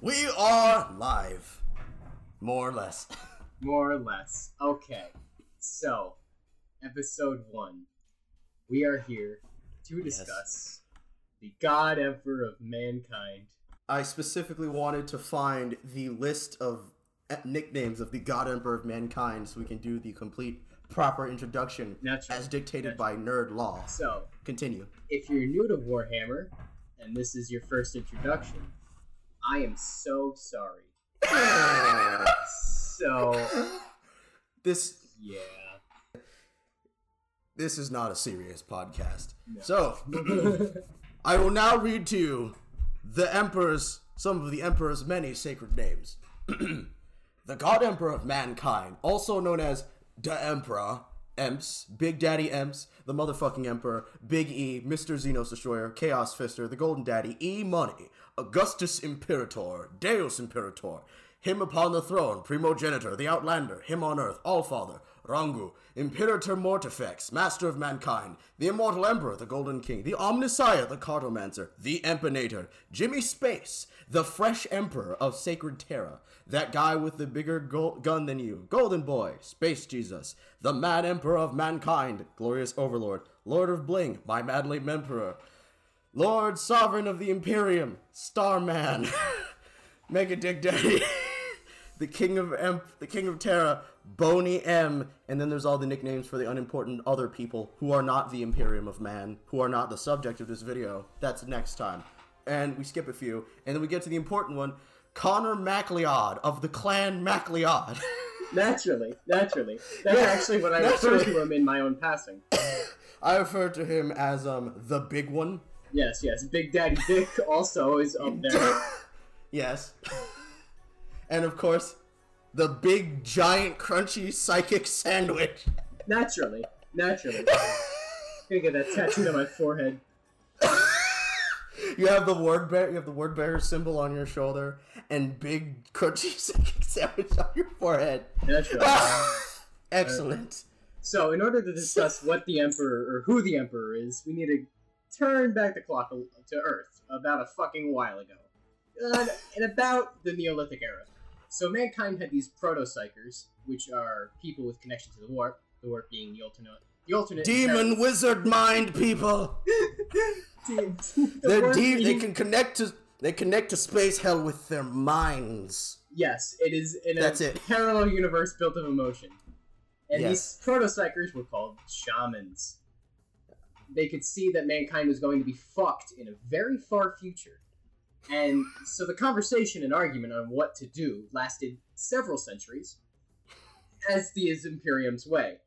We are live. More or less. More or less. Okay. So, episode one. We are here to discuss the God Emperor of Mankind. I specifically wanted to find the list of nicknames of the God Emperor of Mankind so we can do the complete proper introduction as dictated by nerd law. So, Continue. if you're new to Warhammer and this is your first introduction, I am so sorry. So, This yeah. this is not a serious podcast. No. So, I will now read to you the Emperor's, some of the Emperor's many sacred names. the God Emperor of Mankind, also known as the Emperor, Emps, Big Daddy Emps, the motherfucking Emperor, Big E, Mr. Xenos Destroyer, Chaos Fister, the Golden Daddy, E Money, Augustus Imperator, Deus Imperator, him upon the throne, Primogenitor, the Outlander, him on earth, Allfather, Rangu, Imperator Mortifex, Master of Mankind, the Immortal Emperor, the Golden King, the Omnissiah, the Cartomancer, the Empinator, Jimmy Space, the Fresh Emperor of Sacred Terra, that guy with the bigger go- gun than you, Golden Boy, Space Jesus, the Mad Emperor of Mankind, Glorious Overlord, Lord of Bling, my Madly Emperor, Lord Sovereign of the Imperium, Starman, Mega Dick Daddy, the King of Emp, the King of Terra, Boney M, and then there's all the nicknames for the unimportant other people who are not the Imperium of Man, who are not the subject of this video. That's next time. And we skip a few, and then we get to the important one, Connor MacLeod of the clan MacLeod. Naturally, naturally. That's Yeah, actually what I refer to him in my own passing. I refer to him as um the big one. Yes, yes. Big Daddy Dick also is up there. Yes. and of course, the big giant crunchy psychic sandwich. Naturally, naturally. Gonna get that tattooed on my forehead. You have the word bear, you have the word bearer symbol on your shoulder, and big crunchy psychic sandwich on your forehead. Naturally. Excellent. So, in order to discuss what the Emperor or who the Emperor is, we need to turn back the clock to Earth about a fucking while ago, uh, in about the Neolithic era. So, mankind had these proto-psykers, which are people with connection to the warp. The warp being the alternate, the alternate Demon wizard mind people. The They're de- they can connect to they connect to space hell with their minds. Yes, it is in a That's it. parallel universe built of emotion. And Yes. these proto-psykers were called shamans. They could see that mankind was going to be fucked in a very far future. And so the conversation and argument on what to do lasted several centuries, as the is Imperium's way.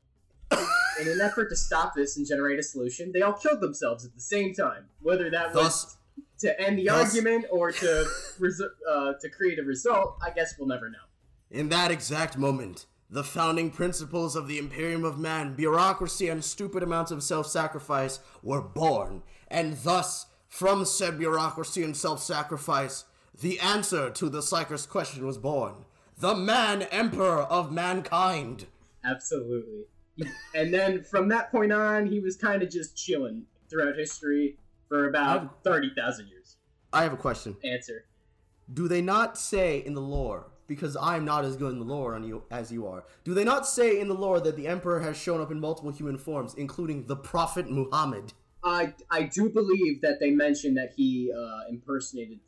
In an effort to stop this and generate a solution, they all killed themselves at the same time. Whether that was to end the Thus- argument or to resu- uh, to create a result, I guess we'll never know. in that exact moment, the founding principles of the Imperium of Man, bureaucracy, and stupid amounts of self-sacrifice were born, and thus, from said bureaucracy and self-sacrifice, the answer to the Psyker's question was born: the Man Emperor of Mankind. Absolutely. And then from that point on, he was kind of just chilling throughout history for about 30,000 years. I have a question. Answer. Do they not say in the lore, because I'm not as good in the lore on you as you are, do they not say in the lore that the Emperor has shown up in multiple human forms, including the Prophet Muhammad? I, I do believe that they mentioned that he uh, impersonated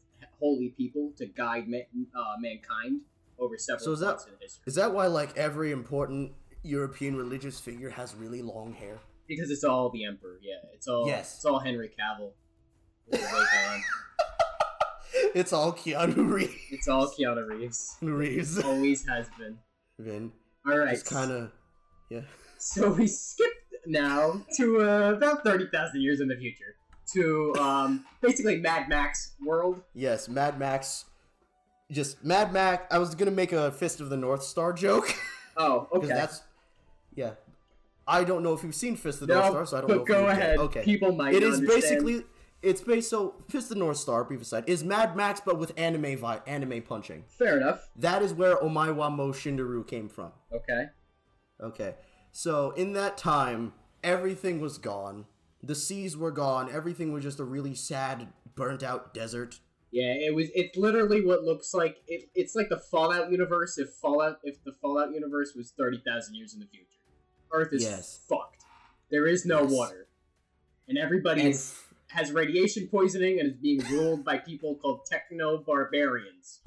holy people to guide ma- uh, mankind over several So is that- in history. Is that why like every important European religious figure has really long hair? Because it's all the Emperor, yeah. It's all Yes. it's all Henry Cavill. with the wig on. It's all Keanu Reeves. It's all Keanu Reeves. Reeves. Always has been. Been. All right. It's kind of yeah. So we skipped now to uh, about 30,000 years in the future to um, basically Mad Max world. Yes, Mad Max. Just Mad Max. I was gonna make a Fist of the North Star joke Oh, because okay. that's yeah. I don't know if you've seen Fist of the no, North Star, so I don't but know. if go you would get- ahead. Okay. People might It is understand. basically it's based so Fist of the North Star, brief aside, is Mad Max but with anime vi- anime punching. Fair enough. That is where Omaiwa Mo Shindaru came from. Okay. Okay. So in that time, everything was gone. The seas were gone. Everything was just a really sad, burnt out desert. Yeah, it was. It's literally what looks like it, It's like the Fallout universe. If Fallout, if the Fallout universe was thirty thousand years in the future, Earth is Yes. fucked. There is no Yes. water, and everybody And is, has radiation poisoning and is being ruled by people called techno barbarians.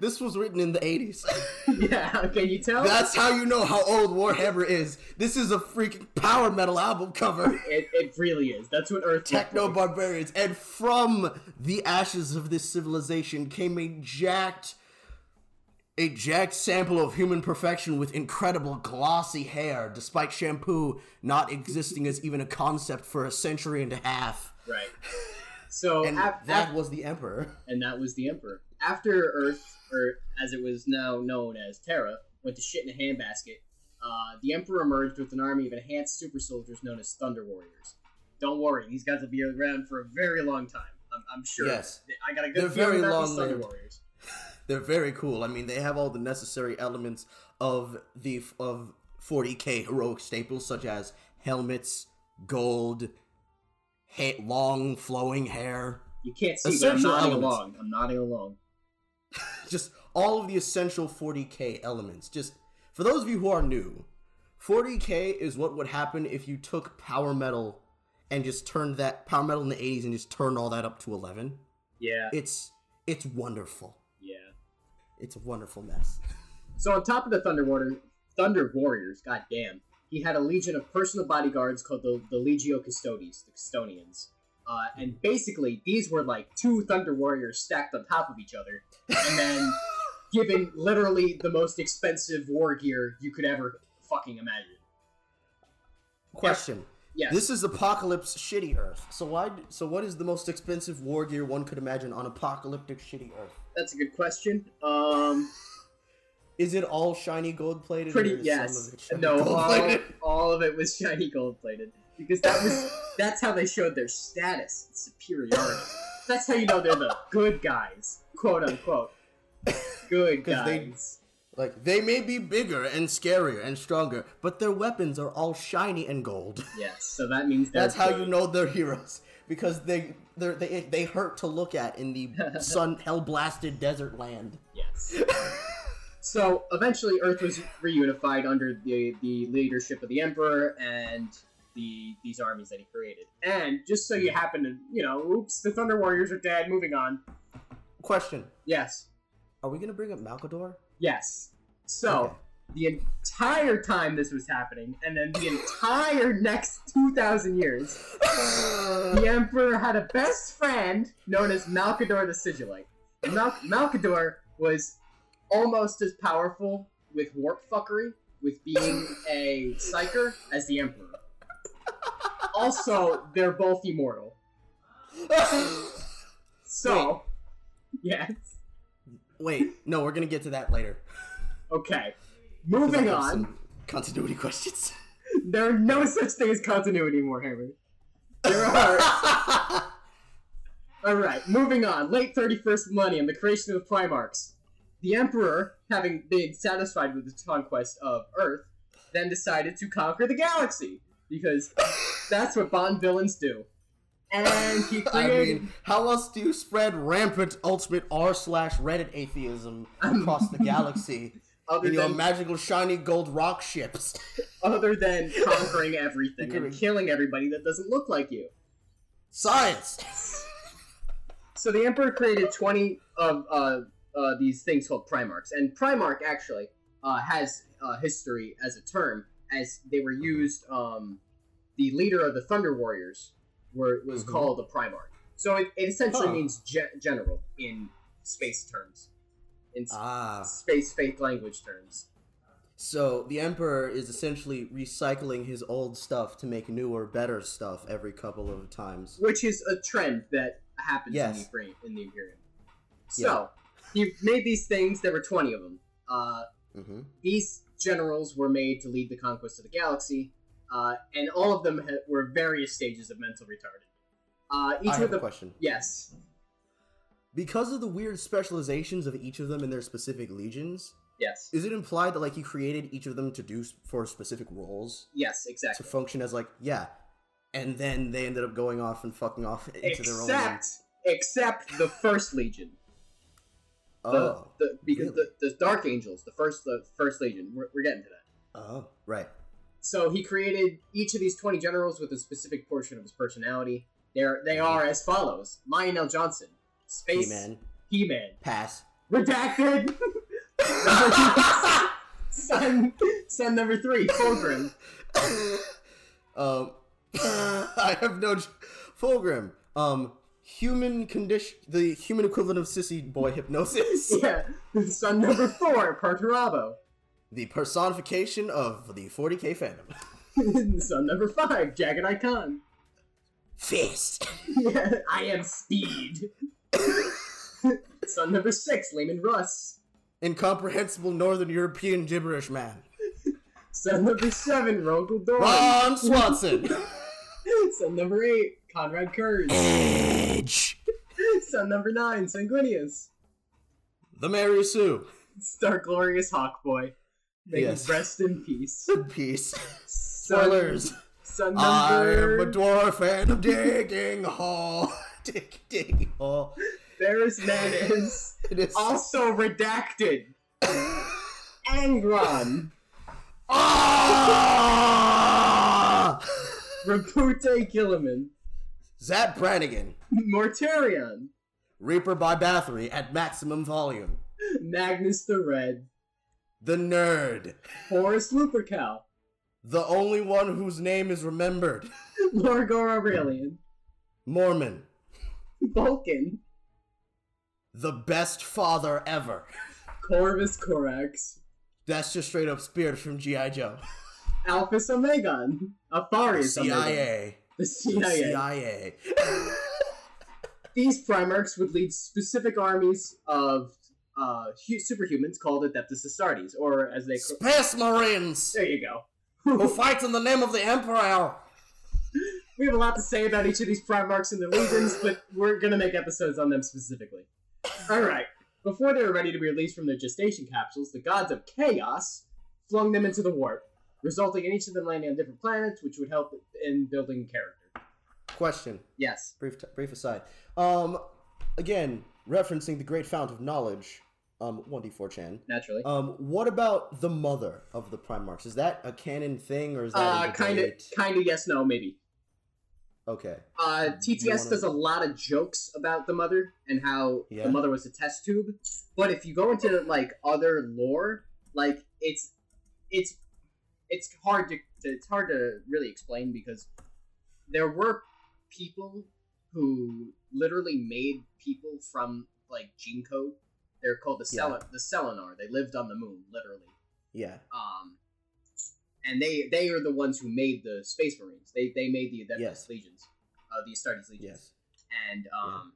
this was written in the 80s. yeah, can you tell? That's how you know how old Warhammer is. This is a freaking power metal album cover. it, it really is. That's what Earth. Techno barbarians. And from the ashes of this civilization came a jacked a jacked sample of human perfection with incredible glossy hair, despite shampoo not existing as even a concept for a century and a half. Right. So af- that af- was the Emperor. and that was the Emperor. After Earth, or as it was now known as Terra, went to shit in a handbasket, uh, the Emperor emerged with an army of enhanced super soldiers known as Thunder Warriors. Don't worry, these guys will be around for a very long time. I'm, I'm sure. Yes. I got a They're good feeling very about these Thunder. Warriors. They're very cool. I mean, they have all the necessary elements of the of 40k heroic staples such as helmets, gold, ha- long flowing hair, You can't see, but I'm nodding elements. along. I'm nodding along. just all of the essential 40k elements. Just for those of you who are new, 40k is what would happen if you took power metal and just turned that power metal in the 80s and just turned all that up to 11. Yeah, It's it's wonderful. yeah. It's a wonderful mess. So on top of the Thunder Warrior, Thunder Warriors, goddamn, he had a legion of personal bodyguards called the, the Legio Custodes, the Custodians. Uh, and basically, these were like two Thunder Warriors stacked on top of each other, and then given literally the most expensive war gear you could ever fucking imagine. Question. Yes. This is apocalypse shitty Earth. So why? So what is the most expensive war gear one could imagine on apocalyptic shitty Earth? That's a good question. Um, Is it all shiny gold plated? pretty yes. No, all, all of it was shiny gold plated because that was that's how they showed their status and superiority. That's how you know they're the good guys, quote unquote. Good 'Cause they- guys. Like they may be bigger and scarier and stronger, but their weapons are all shiny and gold. Yes, so that means That's how good. you know they're heroes because they they they they hurt to look at in the sun hell blasted desert land. Yes. so eventually, Earth was reunified under the the leadership of the Emperor and the these armies that he created. And just so you mm-hmm. happen to, you know, oops, the Thunder Warriors are dead. Moving on. Question: Yes. Are we gonna bring up Malkador? Yes. So Okay. the entire time this was happening, and then the entire next two thousand years, the Emperor had a best friend known as Malkador the Sigillite. And Mal- Malkador was almost as powerful with warp fuckery, with being a psyker, as the Emperor. Also, they're both immortal. So, yes. Wait, no, we're gonna get to that later. Okay. Moving on. continuity questions. There are no such thing as continuity in Warhammer. There are. Alright, moving on. Late 31st millennium, the creation of the Primarchs. The Emperor, having been satisfied with the conquest of Earth, then decided to conquer the galaxy. Because that's what Bond villains do. And he I mean, how else do you spread rampant ultimate r slash Reddit atheism across the galaxy other, in your than, magical shiny gold rock ships? other than conquering everything and killing everybody that doesn't look like you. Science. So the Emperor created 20 of uh, uh, these things called Primarchs. And Primarch actually uh, has uh, history as a term, as they were used. Um, the leader of the Thunder Warriors were, was Mhm. called a Primarch. So it, it essentially Huh. means ge- general in space terms, in Ah, space faith language terms. so the Emperor is essentially recycling his old stuff to make newer, better stuff every couple of times. which is a trend that happens in, the in the Imperium. So he made these things. There were 20 of them. Uh, hmm these generals were made to lead the conquest of the galaxy, uh, and all of them ha- were various stages of mental retarded. Uh, each I of have a them, question. yes, Because of the weird specializations of each of them in their specific legions, yes, is it implied that like he created each of them to do s- for specific roles yes, exactly. to function as like yeah, and then they ended up going off and fucking off into their own. Except except the First Legion. The, Oh. the, because really? the, the Dark Angels, the first the First Legion. We're, we're getting to that. Oh. Right. So he created each of these 20 generals with a specific portion of his personality. They're, they are as follows Lion El'Jonson, Space He-Man. He Man, Pass. Redacted, Son, son number three, Fulgrim, um, I have no Fulgrim. Um, human condition, the human equivalent of sissy boy hypnosis. yeah, son number four, Perturabo, the personification of the 40k fandom. son number five, Jaghatai Khan. Fist. I am Speed. son number six, Leman Russ. Incomprehensible Northern European gibberish man. Son number seven, Rogal Dorn. Ron Swanson. Son number eight, Konrad Curze. Edge. Son number nine, Sanguinius. The Mary Sue. Star Glorious Hawkboy. May Yes. rest in peace. Peace. Spoilers. son I am a dwarf and I'm digging hole. Dig, digging hole. There's Menace. It is. also redacted. Angron. Ah! Roboute Guilliman. Zap Brannigan. Mortarion. Reaper by Bathory at maximum volume. Magnus the Red. The Nerd. Horus Lupercal. The only one whose name is remembered. Lorgar Aurelian. Mormon. Vulcan. The best father ever. Corvus Corax. That's just straight up Spirit from G.I. Joe. Alphys Omegon. Alpharius CIA. The The CIA. CIA. These Primarchs would lead specific armies of uh, hu- superhumans called Adeptus Astartes, or as they call- Space Marines. there you go. Who fight in the name of the Emperor. We have a lot to say about each of these Primarchs and their legions, but we're gonna make episodes on them specifically. Alright. Before they were ready to be released from their gestation capsules, the gods of chaos flung them into the warp, resulting in each of them landing on different planets, which would help in building character. Question. Yes. Brief, t- brief aside. Um, again, referencing the great fount of knowledge, um, 1d4chan. Naturally. Um, what about the mother of the Primarchs? Is that a canon thing, or is that Uh, kind of, kind of, yes, no, maybe. Okay. Uh, TTS wanna- does a lot of jokes about the mother and how Yeah. the mother was a test tube. But if you go into like other lore, like it's it's it's hard to it's hard to really explain because there were people who literally made people from like gene code. They're called the Yeah. Sel- the Selenar. They lived on the moon, literally. Yeah. Um, and they they are the ones who made the Space Marines. They they made the Adeptus Yes. Legions, uh, the Astartes Legions. Yes. And um,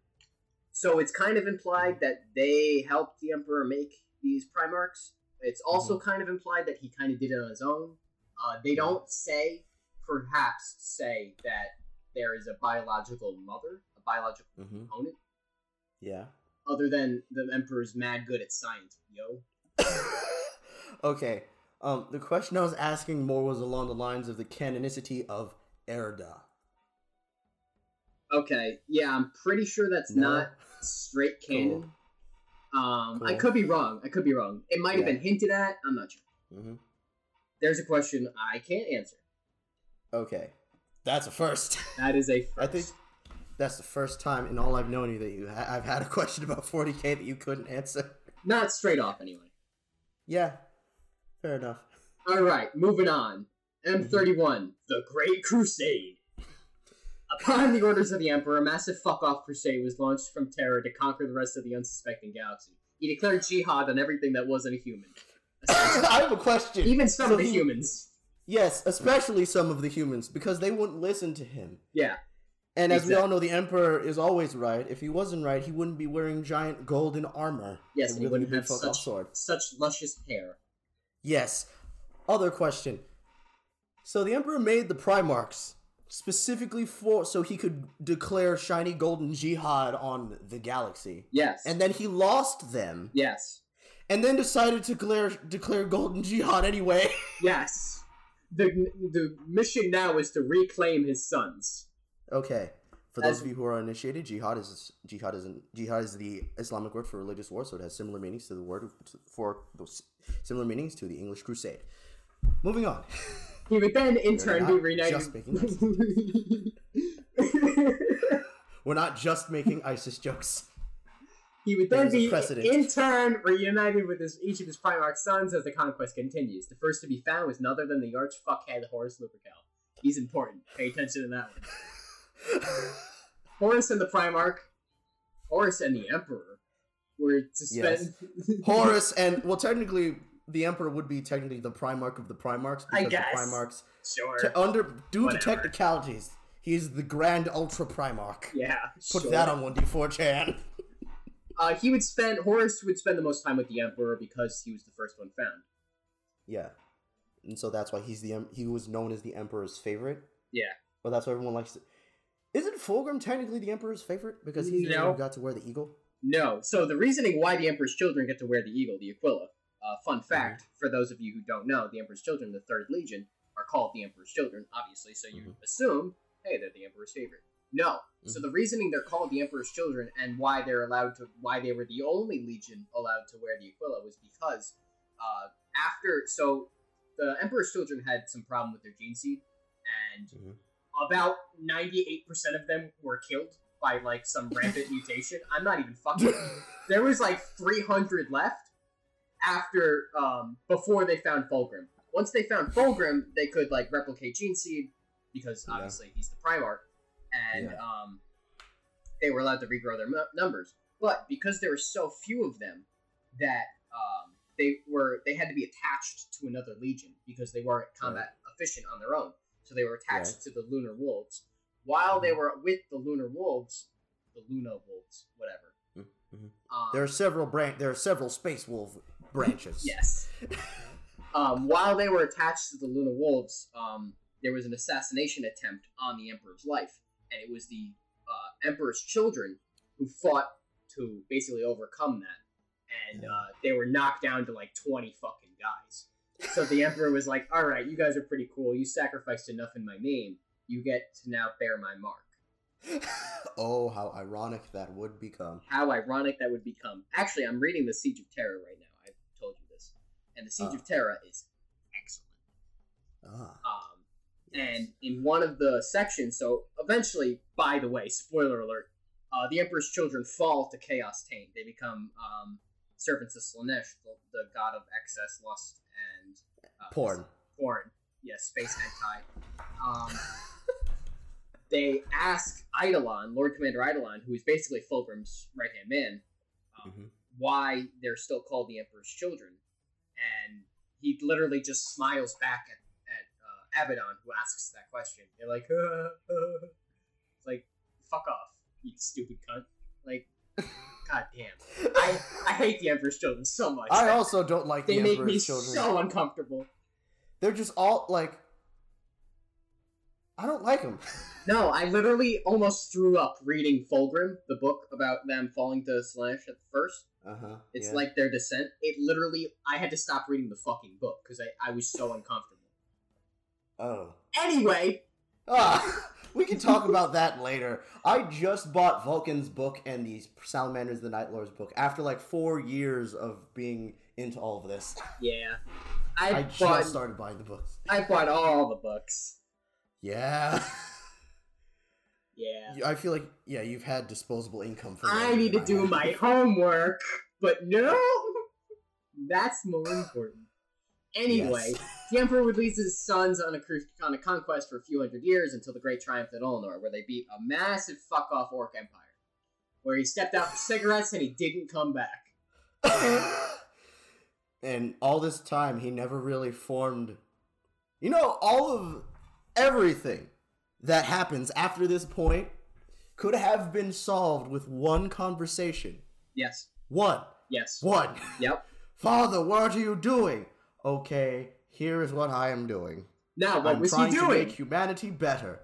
so it's kind of implied that they helped the Emperor make these Primarchs. It's also Mm-hmm. kind of implied that he kind of did it on his own. Uh, they don't say, perhaps say that there is a biological mother, a biological Mm-hmm. component, Yeah. other than the Emperor's mad good at science. Yo. okay. Um, the question I was asking more was along the lines of the canonicity of Erda. Okay, yeah, I'm pretty sure that's No? not straight canon. Um, I could be wrong. I could be wrong. It might have Yeah. been hinted at. I'm not sure. Mm-hmm. There's a question I can't answer. Okay. That's a first. That is a first. I think that's the first time in all I've known you that you ha- I've had a question about 40k that you couldn't answer. not straight off anyway. Yeah. Fair enough. All right, moving on. Mm-hmm. M31, the Great Crusade. Upon the orders of the Emperor, a massive fuck-off crusade was launched from Terra to conquer the rest of the unsuspecting galaxy. He declared jihad on everything that wasn't a human. I have a question. Even some So of the he- humans. Yes, especially some of the humans, because they wouldn't listen to him. Yeah. And as we all know, the Emperor is always right. If he wasn't right, he wouldn't be wearing giant golden armor. Yes, and he wouldn't have such, sword. such luscious hair. Yes. Other question. So the Emperor made the Primarchs specifically for so he could declare shiny golden jihad on the galaxy. Yes. And then he lost them yes. and then decided to declare declare golden jihad anyway. Yes. The the mission now is to reclaim his sons. okay. For those of you who are uninitiated, jihad is jihad is jihad is the Islamic word for religious war, so it has similar meanings to the word for those similar meanings to the English crusade. Moving on. He would then, in turn, be reunited. just making We're not just making ISIS jokes. He would then be, precedent. in turn, reunited with his, each of his Primarch sons as the conquest continues. The first to be found was none other than the arch fuckhead Horus Lupercal. He's important. Pay attention to that one. Horus and the Primarch, Horus and the Emperor, were to spend. Horus and well, technically, the Emperor would be technically the Primarch of the Primarchs I because guess. the Primarchs, sure. te- under due Whatever. to technicalities, he's the Grand Ultra Primarch. yeah. Put sure. that on one D four chan. Uh, he would spend Horus would spend the most time with the Emperor because he was the first one found. Yeah, and so that's why he's the em- he was known as the Emperor's favorite. Yeah. Well, that's why everyone likes it. Isn't Fulgrim technically the Emperor's favorite because he's the one No. who got to wear the eagle? No. So the reasoning why the Emperor's children get to wear the eagle, the Aquila. Uh, fun fact for those of you who don't know, the Emperor's children, the Third Legion, are called the Emperor's children, obviously. So you Mhm. assume, hey, they're the Emperor's favorite. No. So the reasoning they're called the Emperor's children and why they're allowed to, why they were the only legion allowed to wear the Aquila was because uh, after, so the Emperor's children had some problem with their gene seed, and Mhm. about 98% of them were killed by like some rampant mutation. I'm not even fucking. There was like 300 left after um before they found Fulgrim. Once they found Fulgrim, they could like replicate gene seed because Yeah. obviously he's the Primarch, and Yeah. um they were allowed to regrow their mu- numbers. But because there were so few of them that um they were they had to be attached to another legion because they weren't combat efficient on their own. So they were attached Right. to the Lunar Wolves. While they were with the Lunar Wolves, the Luna Wolves, whatever. Mhm. Um, There are several bran- There are several Space Wolf branches. Yes. um, while they were attached to the Luna Wolves, um, there was an assassination attempt on the Emperor's life, and it was the uh, Emperor's children who fought to basically overcome that, and uh, they were knocked down to like twenty fucking guys. So the Emperor was like, "All right, you guys are pretty cool. You sacrificed enough in my name. You get to now bear my mark." oh, how ironic that would become. How ironic that would become. Actually, I'm reading the Siege of Terra right now. I've told you this, and the Siege Ah. of Terra is excellent. Ah. Um, and in one of the sections, so eventually, by the way, spoiler alert, uh, the Emperor's children fall to Chaos Taint. They become um, servants of Slaanesh, the, the god of excess, lust, and uh, Porn. Porn. Yes, space hentai. Um, they ask Eidolon, Lord Commander Eidolon, who is basically Fulgrim's right hand man, um, Mhm. why they're still called the Emperor's children. And he literally just smiles back at, Abaddon, who asks that question. They're like. It's like, fuck off, you stupid cunt. Like, god damn. I, I hate the Emperor's children so much. I also don't like they the make Emperor's me children. so uncomfortable. They're just all like. I don't like them. No, I literally almost threw up reading Fulgrim, the book about them falling to Slash at first. Uh huh. It's like their descent. It literally, I had to stop reading the fucking book because I, I was so uncomfortable. Oh. Anyway, Ah, we can talk about that later. I just bought Vulcan's book and the Salamanders the Night Lord's book after like four years of being into all of this. yeah, I, I bought just started buying the books. I bought all the books. Yeah. Yeah, I feel like, yeah, you've had disposable income for I need to I do have. my homework, but no, that's more important. Anyway, Yes. the Emperor would lead his sons on a on a conquest for a few hundred years until the Great Triumph at Ullanor, where they beat a massive fuck off orc empire, where he stepped out for cigarettes and he didn't come back. and all this time, he never really formed. You know, all of everything that happens after this point could have been solved with one conversation. Yes, One. yes, One. yep. Father, what are you doing? Okay, here is what I am doing. Now, what I'm was he trying to doing? make humanity better.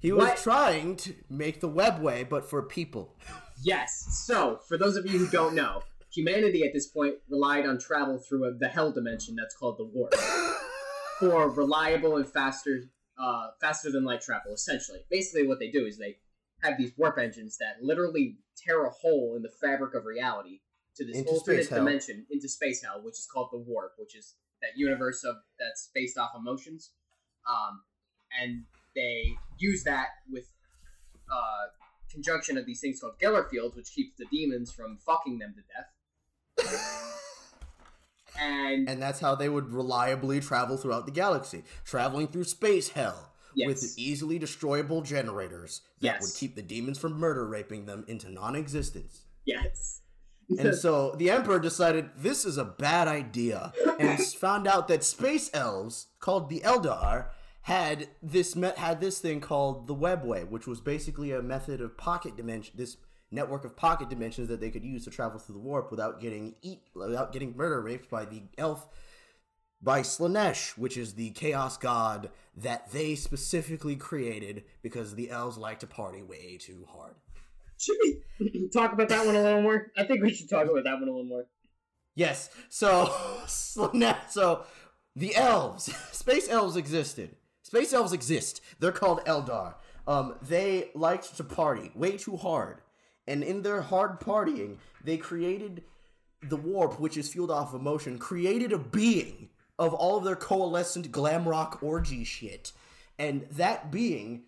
He was What? trying to make the webway, but for people. Yes. So, for those of you who don't know, humanity at this point relied on travel through a, the hell dimension that's called the warp for reliable and faster, uh, faster than light travel. Essentially, basically, what they do is they have these warp engines that literally tear a hole in the fabric of reality to this Into alternate dimension into space hell, which is called the warp, which is that universe of that's based off emotions. Um, and they use that with uh, conjunction of these things called Geller fields, which keeps the demons from fucking them to death. And and that's how they would reliably travel throughout the galaxy, traveling through space hell yes, with easily destroyable generators that would keep the demons from murder raping them into non-existence. yes, And so the Emperor decided this is a bad idea and found out that space elves called the Eldar had this me- had this thing called the Webway, which was basically a method of pocket dimension this network of pocket dimensions that they could use to travel through the warp without getting eat without getting murder raped by the elf by Slaanesh, which is the chaos god that they specifically created because the elves like to party way too hard. Should we talk about that one a little more? I think we should talk about that one a little more. Yes. So, Slaanesh- so the elves, space elves existed. Space elves exist. They're called Eldar. Um, they liked to party way too hard, and in their hard partying, they created the warp, which is fueled off emotion. Created a being of all of their coalescent glam rock orgy shit, and that being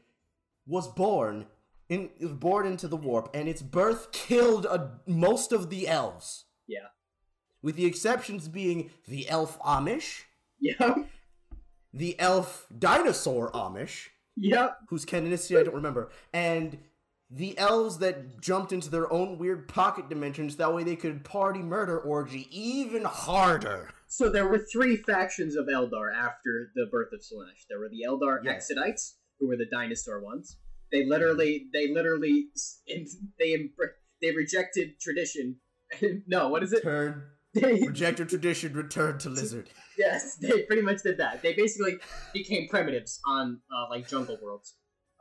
was born in born into the warp, and its birth killed a, most of the elves Yeah, with the exceptions being the elf Amish, yeah, the elf dinosaur Amish, yep. whose canonicity I don't remember, and the elves that jumped into their own weird pocket dimensions. That way they could party murder orgy even harder. So there were three factions of Eldar after the birth of Slaanesh. There were the Eldar Yes. Exodites, who were the dinosaur ones. They literally, they literally, they they rejected tradition. no, what is it? Turn, They, rejected tradition, return to lizard. yes, they pretty much did that. They basically became primitives on uh, like jungle worlds.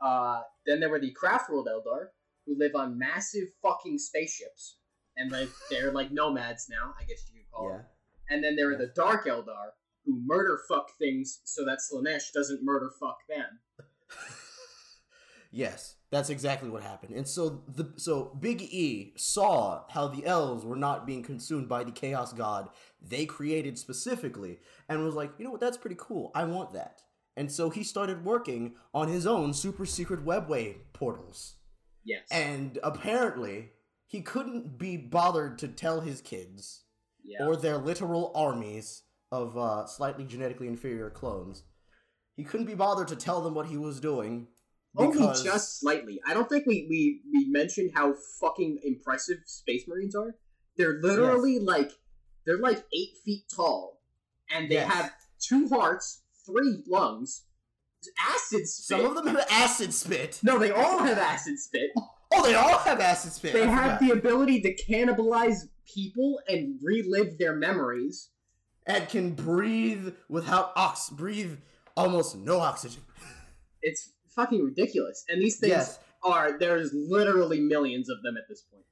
Uh, then there were the Craft World Eldar, who live on massive fucking spaceships, and like they're like nomads now. I guess you could call them. Yeah. And then there are the Dark Eldar, who murder fuck things so that Slaanesh doesn't murder fuck them. Yes, that's exactly what happened. And so the so Big E saw how the elves were not being consumed by the chaos god they created specifically and was like, "You know what? That's pretty cool. I want that." And so he started working on his own super secret webway portals. Yes. And apparently, he couldn't be bothered to tell his kids yeah. or their literal armies of uh, slightly genetically inferior clones. He couldn't be bothered to tell them what he was doing Only just slightly. I don't think we, we, we mentioned how fucking impressive Space Marines are. They're literally like they're like eight feet tall, and they Yes. have two hearts, three lungs, acid spit. some of them have acid spit. No, they all have acid spit. Oh, they all have acid spit. They I have forgot. the ability to cannibalize people and relive their memories. and can breathe without ox breathe almost no oxygen. It's fucking ridiculous. And these things Yes. are there's literally millions of them at this point.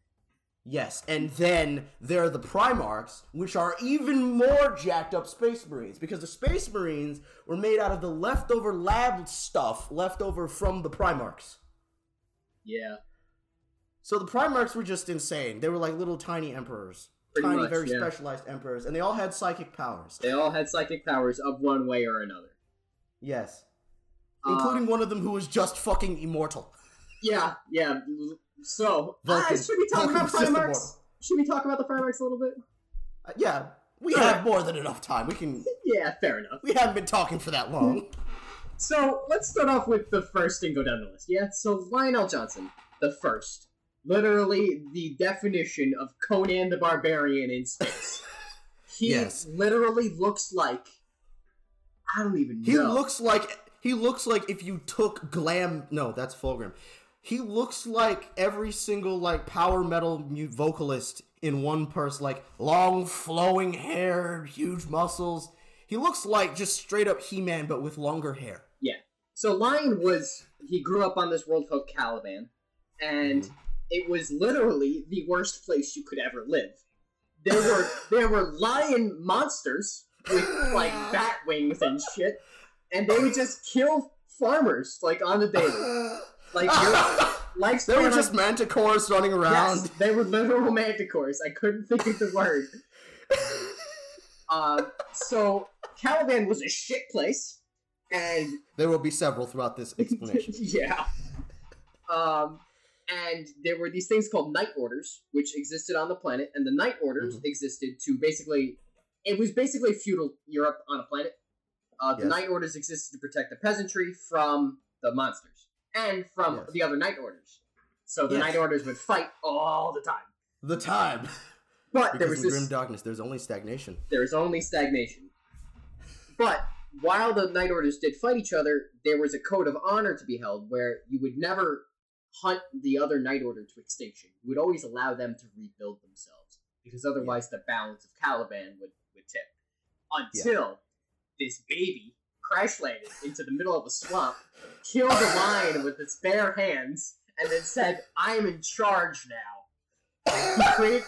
Yes, and then there are the Primarchs, which are even more jacked up Space Marines, because the Space Marines were made out of the leftover lab stuff left over from the Primarchs. Yeah. So the Primarchs were just insane. They were like little tiny emperors. Pretty tiny, much, very yeah. specialized emperors, and they all had psychic powers. They all had psychic powers of one way or another. Yes. Uh, Including one of them who was just fucking immortal. Yeah, yeah. So, Vulcan- ah, should we talk Vulcan about Primarchs? Should we talk about the Primarchs a little bit? Uh, yeah, we Alright. have more than enough time. We can. Yeah, fair enough. We haven't been talking for that long. So let's start off with the first and go down the list. Yeah, so Lion El'Jonson, the first, literally the definition of Conan the Barbarian in space. He Yes. literally looks like I don't even know. He looks like he looks like if you took glam. No, that's Fulgrim. He looks like every single like power metal vocalist in one person. Like long flowing hair, huge muscles. He looks like just straight up He-Man, but with longer hair. Yeah. So Lion was he grew up on this world called Caliban, and Mhm. it was literally the worst place you could ever live. There were there were lion monsters with like bat wings and shit, and they would just kill farmers like on the daily. Like you're They were just manticores running around. Yes, they were literal manticores. I couldn't think of the word. um, so Caliban was a shit place, and There will be several throughout this explanation. yeah. Um, and there were these things called knight orders, which existed on the planet, and the knight orders Mhm. existed to basically, it was basically feudal Europe on a planet. Uh, the Yes. knight orders existed to protect the peasantry from the monsters and from Yes. the other knight orders. So the Yes. knight orders would fight all the time. the time. But there Because was in this grim darkness, there's only stagnation. there is only stagnation. But while the Knight Orders did fight each other, there was a code of honor to be held where you would never hunt the other Knight Order to extinction. You would always allow them to rebuild themselves, because otherwise the balance of Caliban would, would tip. Until this baby crash landed into the middle of a swamp, killed a lion with its bare hands, and then said, I'm in charge now. He created,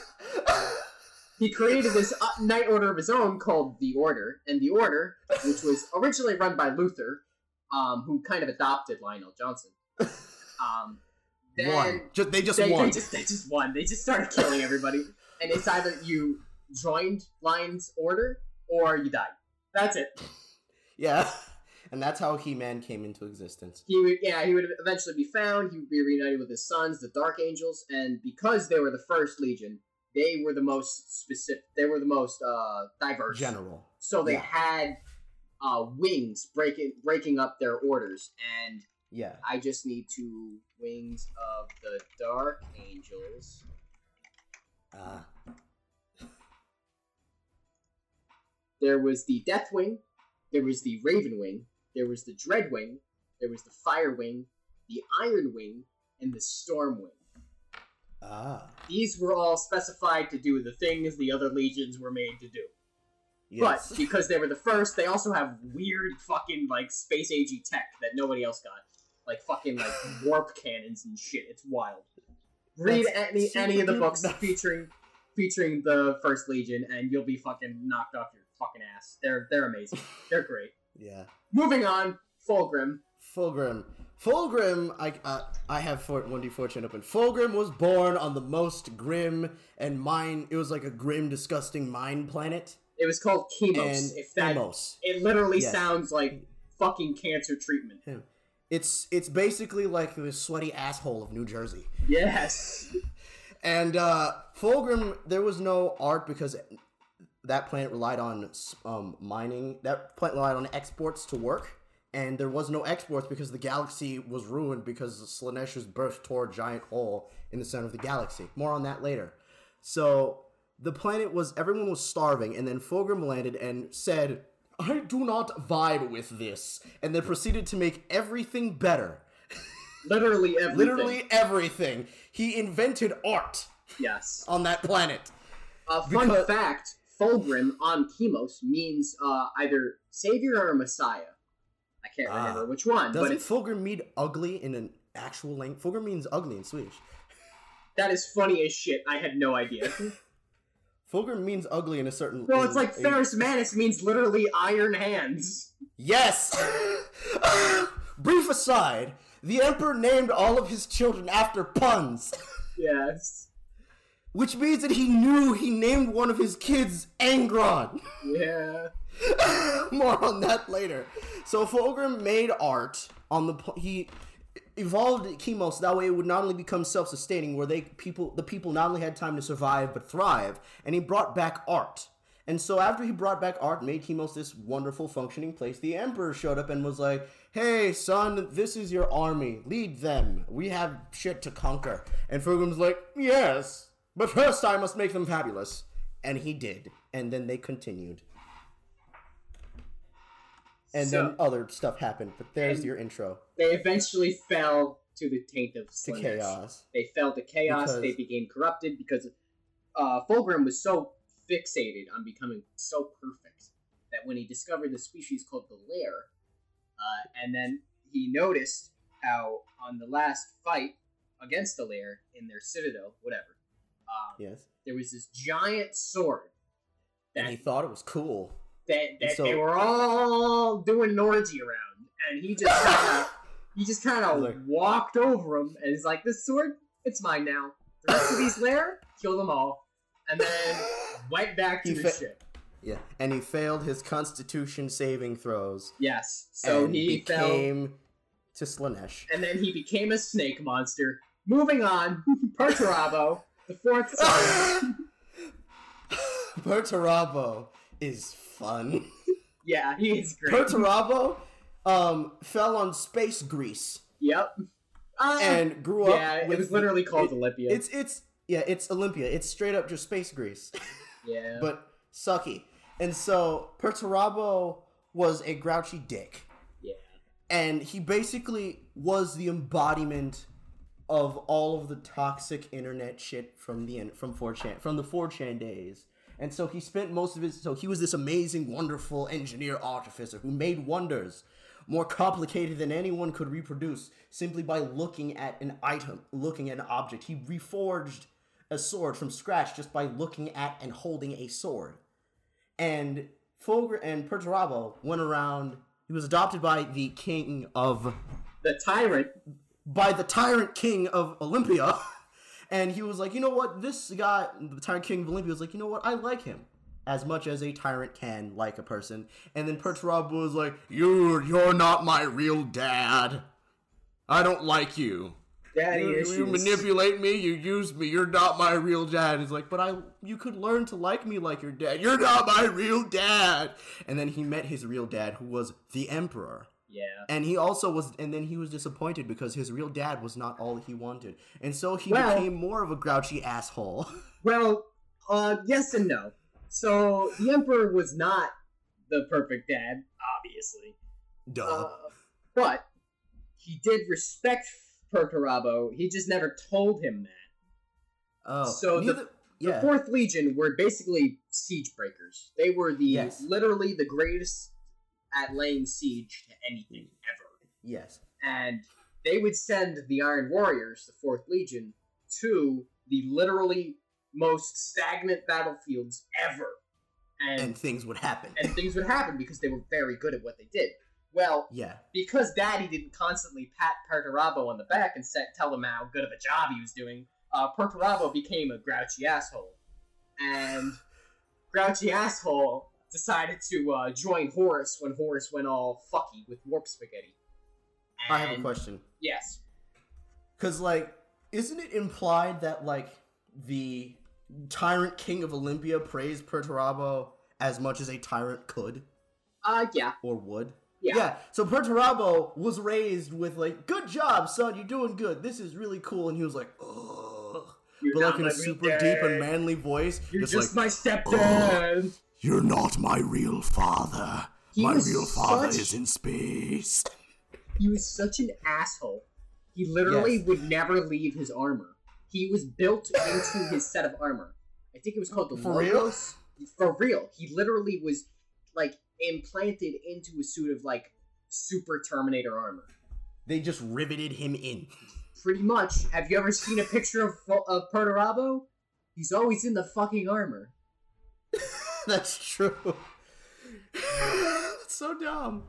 he created this uh, knight order of his own called the Order, and the Order, which was originally run by Luther, um, who kind of adopted Lion El'Jonson. Um, then One. Just, they just they, won. they just they just won. They just started killing everybody, and it's either you joined Lion's Order or you died. That's it. Yeah. And that's how He Man came into existence. He would, yeah, he would eventually be found. He would be reunited with his sons, the Dark Angels, and because they were the first Legion, they were the most specific. They were the most uh, diverse. General. So they Yeah. had uh, wings breaking breaking up their orders, and Yeah. I just need two wings of the Dark Angels. Uh, There was the Death Wing, there was the Raven Wing, there was the Dread Wing, there was the Fire Wing, the Iron Wing, and the Storm Wing. ah. These were all specified to do the things the other legions were made to do. Yes. But because they were the first, they also have weird fucking like space agey tech that nobody else got. Like fucking like warp cannons and shit. It's wild. Read That's any any of the books enough. featuring featuring the first legion and you'll be fucking knocked off your fucking ass. They're they're amazing. They're great. yeah. Moving on, Fulgrim. Fulgrim. Fulgrim, I uh, I have Fort 1D fortune open. Fulgrim was born on the most grim and mine. It was like a grim, disgusting mine planet. It was called Chemos. And if that Emos. it literally Yes. sounds like fucking cancer treatment. It's it's basically like the sweaty asshole of New Jersey. Yes. And uh, Fulgrim, there was no art because that planet relied on um, mining. That planet relied on exports to work, and there was no exports because the galaxy was ruined because Slaanesha's burst tore a giant hole in the center of the galaxy. More on that later. So the planet was everyone was starving, and then Fulgrim landed and said, "I do not vibe with this," and then proceeded to make everything better. literally everything. Literally everything. He invented art Yes. on that planet. Uh, fun Because- fact: Fulgrim on Chemos means uh, either savior or messiah. I can't Ah. remember which one, Doesn't it's, Fulgrim mean ugly in an actual language? Fulgrim means ugly in Swedish. that is funny as shit. I had no idea. Fulgrim means ugly in a certain. In it's like a- Ferrus Manus means literally iron hands. Yes. Brief aside: the Emperor named all of his children after puns, Yes. Which means that he knew he named one of his kids Angron. Yeah. More on that later. So Fulgrim made art on the he evolved chemos that way it would not only become self-sustaining where they people the people not only had time to survive but thrive and he brought back art and so after he brought back art made chemos this wonderful functioning place the emperor showed up and was like hey son this is your army lead them we have shit to conquer and Fulgrim's like yes but first i must make them fabulous. And he did. And then they continued. And So- then other stuff happened. But there's your intro. They eventually fell to the taint of to chaos. They fell to chaos. Because- They became corrupted because uh, Fulgrim was so fixated on becoming so perfect that when he discovered the species called the Laer, uh, and then he noticed how on the last fight against the Laer in their citadel, whatever, uh, yes there was this giant sword and that he thought it was cool that, that so- they were all doing an orgy around, and he just kind of He just kind of Like- walked over him and he's like, "This sword, it's mine now. The rest of these Laer, kill them all." And then went back to He the fa- ship. Yeah, and he failed his Constitution saving throws. Yes. So and he fell, became to Slaanesh. and then he became a snake monster. Moving on, Perturabo, the fourth son. Perturabo is fun. Yeah, he is great. Perturabo um, fell on space Greece Yep. Uh, and grew up. yeah, it was literally called it- Olympia. It's it's yeah, it's Olympia. It's straight up just space Greece, yeah. but sucky. And so Perturabo was a grouchy dick. yeah. and he basically was the embodiment of all of the toxic internet shit from the from 4chan from the 4chan days. And so he spent most of his so he was this amazing, wonderful engineer artificer who made wonders more complicated than anyone could reproduce simply by looking at an item, looking at an object. He reforged a sword from scratch just by looking at and holding a sword. And Fulgur and Perturabo went around. He was adopted by the king of The tyrant. By the tyrant king of Olympia. And he was like, you know what? This guy, the tyrant king of Olympia, was like, you know what? I like him as much as a tyrant can like a person. And then Perturabo was like, you're you're not my real dad. I don't like you. Daddy You, issues. you manipulate me. You use me. You're not my real dad. He's like, but I. You could learn to like me like your dad. You're not my real dad. And then he met his real dad, who was the emperor. Yeah. And he also was, and then he was disappointed because his real dad was not all he wanted, and so he Well- became more of a grouchy asshole. Well, uh, yes and no. So the emperor was not the perfect dad, obviously. Duh. Uh, but he did respect Perturabo. He just never told him that. oh, so the- neither- The yeah, Fourth Legion were basically siege breakers. They were the Yes. literally the greatest at laying siege to anything ever. yes, and they would send the Iron Warriors, the Fourth Legion, to the literally most stagnant battlefields ever, and and things would happen. and things would happen because they were very good at what they did. Well, yeah, because Daddy didn't constantly pat Perturabo on the back and set, tell him how good of a job he was doing, uh, Perturabo became a grouchy asshole, and grouchy asshole decided to uh, join Horus when Horus went all fucky with warp spaghetti. I have a question. Yes. Cause like, isn't it implied that like the tyrant king of Olympia praised Perturabo as much as a tyrant could Uh, yeah. or would? Yeah. yeah. So Perturabo was raised with like, "Good job, son. You're doing good. This is really cool." And he was like, "Ugh," You're but like in a super dad. deep and manly voice. You're just just like, my stepdad. "You're not my real father. He my real father such- is in space." He was such an asshole. He literally Yes. would never leave his armor. He was built into his set of armor. I think it was called the For real? For real. He literally was like implanted into a suit of like super Terminator armor. They just riveted him in. Pretty much. Have you ever seen a picture of of Perturabo? He's always in the fucking armor. That's true. That's so dumb.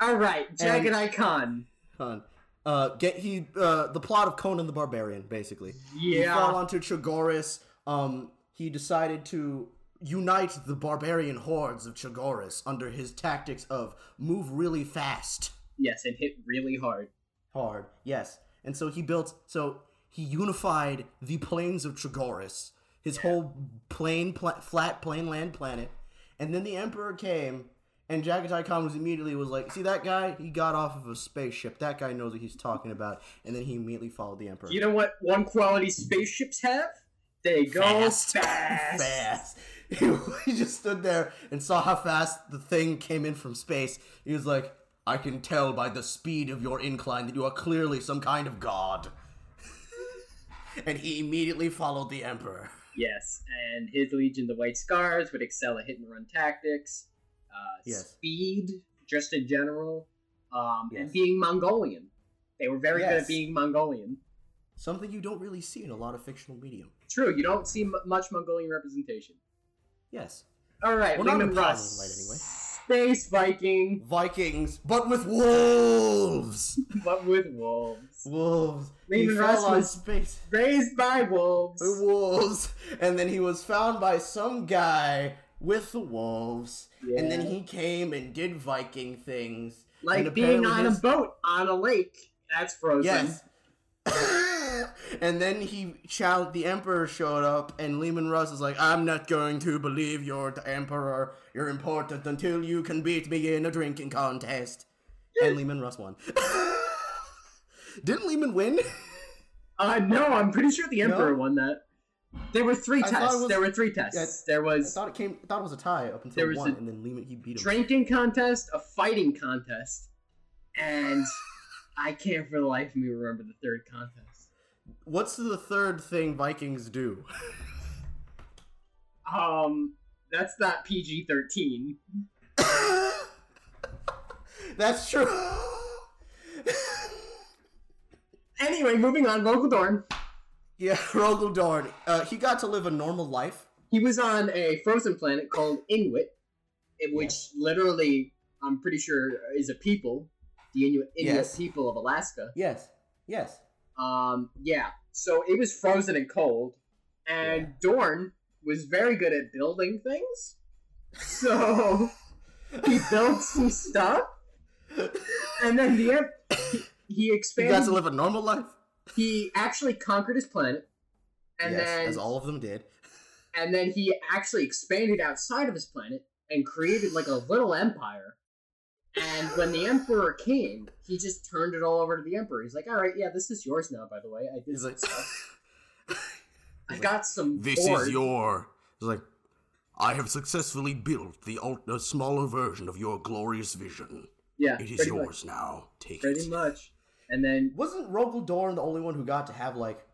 All right, Jagged And- Icon. Hun. Uh, get he uh the plot of Conan the Barbarian, basically. Yeah. He fell onto Chogoris. Um, he decided to unite the barbarian hordes of Chogoris under his tactics of move really fast. Yes, and hit really hard. Hard, yes. And so he built. So he unified the plains of Chogoris, his whole plain, pla- flat plain land planet. And then the Emperor came, and Jaghatai Khan was immediately was like, "See that guy? He got off of a spaceship. That guy knows what he's talking about." And then he immediately followed the Emperor. You know what one quality spaceships have? They go fast. fast. he just stood there and saw how fast the thing came in from space. He was like, I can tell by the speed of your incline that you are clearly some kind of god. and he immediately followed the Emperor. Yes, and his Legion, the White Scars, would excel at hit and run tactics, uh, Yes. speed, just in general, um, Yes. and being Mongolian. They were very good at being Mongolian. Something you don't really see in a lot of fictional medium. True, you don't see m- much Mongolian representation. Yes. All right, Well, not Leman in Russ. Light, anyway. Space Viking, Vikings, but with wolves. but with wolves. Wolves. Leman he fell Russ on was- space. Raised by wolves. The wolves, and then he was found by some guy with the wolves, and then he came and did Viking things, Like being apparently on a boat on a lake. That's frozen. Yes. and then he challenged the emperor showed up and Leman Russ is like, I'm not going to believe you're the emperor. You're important until you can beat me in a drinking contest. and Leman Russ won. Didn't Leman win? Uh, no, I'm pretty sure the Emperor No? won that. There were three I tests. was- there were three tests. Yeah, there I was thought it came I thought it was a tie up until There was one, a and then Leman he beat him. drinking contest, a fighting contest, and I can't for the life of me remember the third contest. What's the third thing Vikings do? Um, that's not PG-13. That's true. Anyway, moving on. Rogal Dorn. yeah, Rogal Dorn. Uh, he got to live a normal life. He was on a frozen planet called Inuit, which Yes. literally, I'm pretty sure, is a people, the Inuit, Inuit Yes. people of Alaska. Yes. Yes. Um, yeah. So it was frozen and cold, and Dorn was very good at building things. So he built some stuff, and then the he, he expanded. to live a normal life. he actually conquered his planet, and yes, then as all of them did. and then he actually expanded outside of his planet and created like a little empire. And when the emperor came, he just turned it all over to the emperor. He's like, "All right, yeah, this is yours now. By the way, I did He's like, stuff. I got some. this boards." is your. It's like, I have successfully built the a smaller version of your glorious vision. yeah, It is yours Much, now. Take pretty it. Pretty much. And then Wasn't Rogal Dorn the only one who got to have like,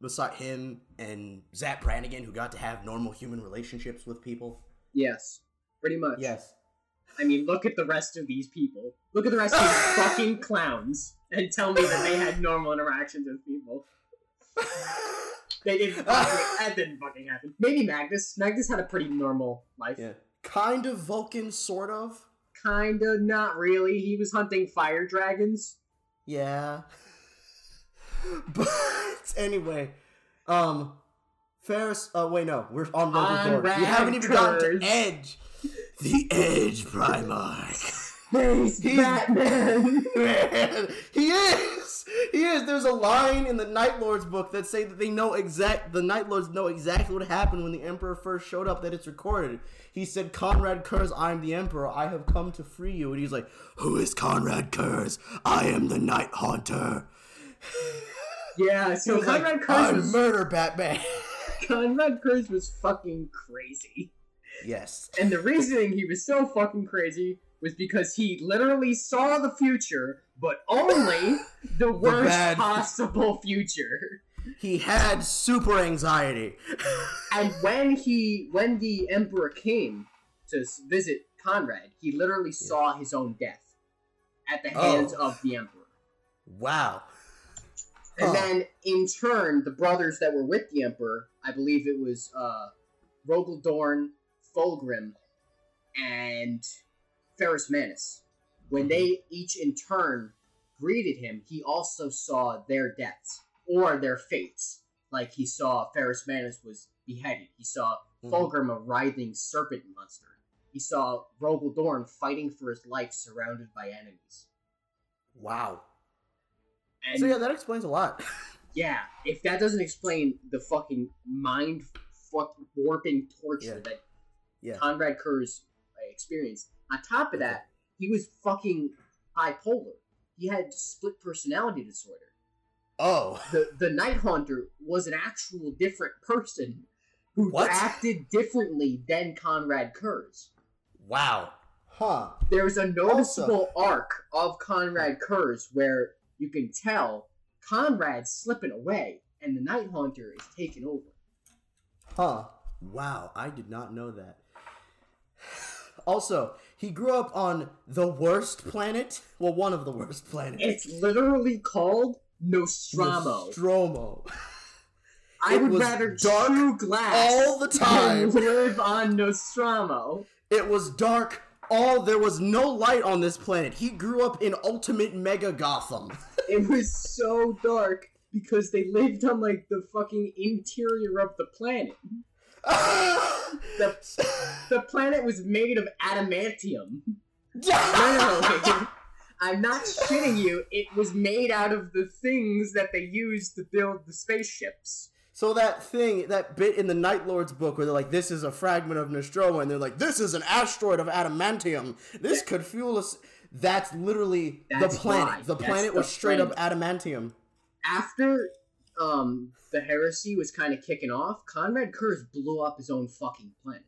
beside him and Zap Brannigan, who got to have normal human relationships with people? yes, pretty much. Yes. I mean, look at the rest of these people. Look at the rest of these fucking clowns, and tell me that they had normal interactions with people. They didn't. Fucking, that didn't fucking happen. Maybe Magnus. Magnus had a pretty normal life. yeah. Kind of Vulcan, sort of. Kinda, not really. He was hunting fire dragons. Yeah. But anyway, um, Ferrus. Oh wait, no, we're on Rogal Dorn. We haven't even gotten to Edge. The Edge Primarch. He's- Batman. Man, he is. He is. There's a line in the Night Lords book that say that they know exact. The Night Lords know exactly what happened when the Emperor first showed up. That it's recorded. He said, "Konrad Curze, I'm the Emperor. I have come to free you." And he's like, "Who is Konrad Curze? I am the Night Haunter." yeah, so was like, Konrad Curze "I'm was murder Batman." Konrad Curze was fucking crazy. Yes. And the reasoning he was so fucking crazy was because he literally saw the future, but only the worst bad- possible future. He had super anxiety. And when he, when the emperor came to visit Konrad, he literally saw his own death at the hands Oh. of the emperor. wow. And Huh. then, in turn, the brothers that were with the emperor, I believe it was uh, Fulgrim, and Ferrus Manus. When they each in turn greeted him, he also saw their deaths or their fates. Like he saw Ferrus Manus was beheaded. He saw Mhm. Fulgrim a writhing serpent monster. He saw Rogal Dorn fighting for his life, surrounded by enemies. Wow. And So yeah, that explains a lot. Yeah, if that doesn't explain the fucking mind fuck warping torture Yeah. that Yeah. Konrad Curze uh, experienced, on top of that, he was fucking bipolar. He had split personality disorder. Oh. The the Night Haunter was an actual different person who What? acted differently than Konrad Curze. Wow. Huh. There's a noticeable arc of Konrad Curze where you can tell Konrad's slipping away and the Night Haunter is taking over. Huh. Wow, I did not know that. Also, he grew up on the worst planet. Well, one of the worst planets. It's literally called Nostramo. Nostramo. I would rather dark chew glass all the time. than live on Nostramo. It was dark all there was no light on this planet. He grew up in ultimate mega Gotham. It was so dark because they lived on like the fucking interior of the planet. The, the planet was made of adamantium. Literally. I'm not shitting you. It was made out of the things that they used to build the spaceships. So that thing, that bit in the Night Lord's book where they're like, "This is a fragment of Nostramo," and they're like, "This is an asteroid of adamantium. This could fuel us." That's literally That's the planet. why. The That's planet the was straight planet. up adamantium. After um the heresy was kind of kicking off, Konrad Curze blew up his own fucking planet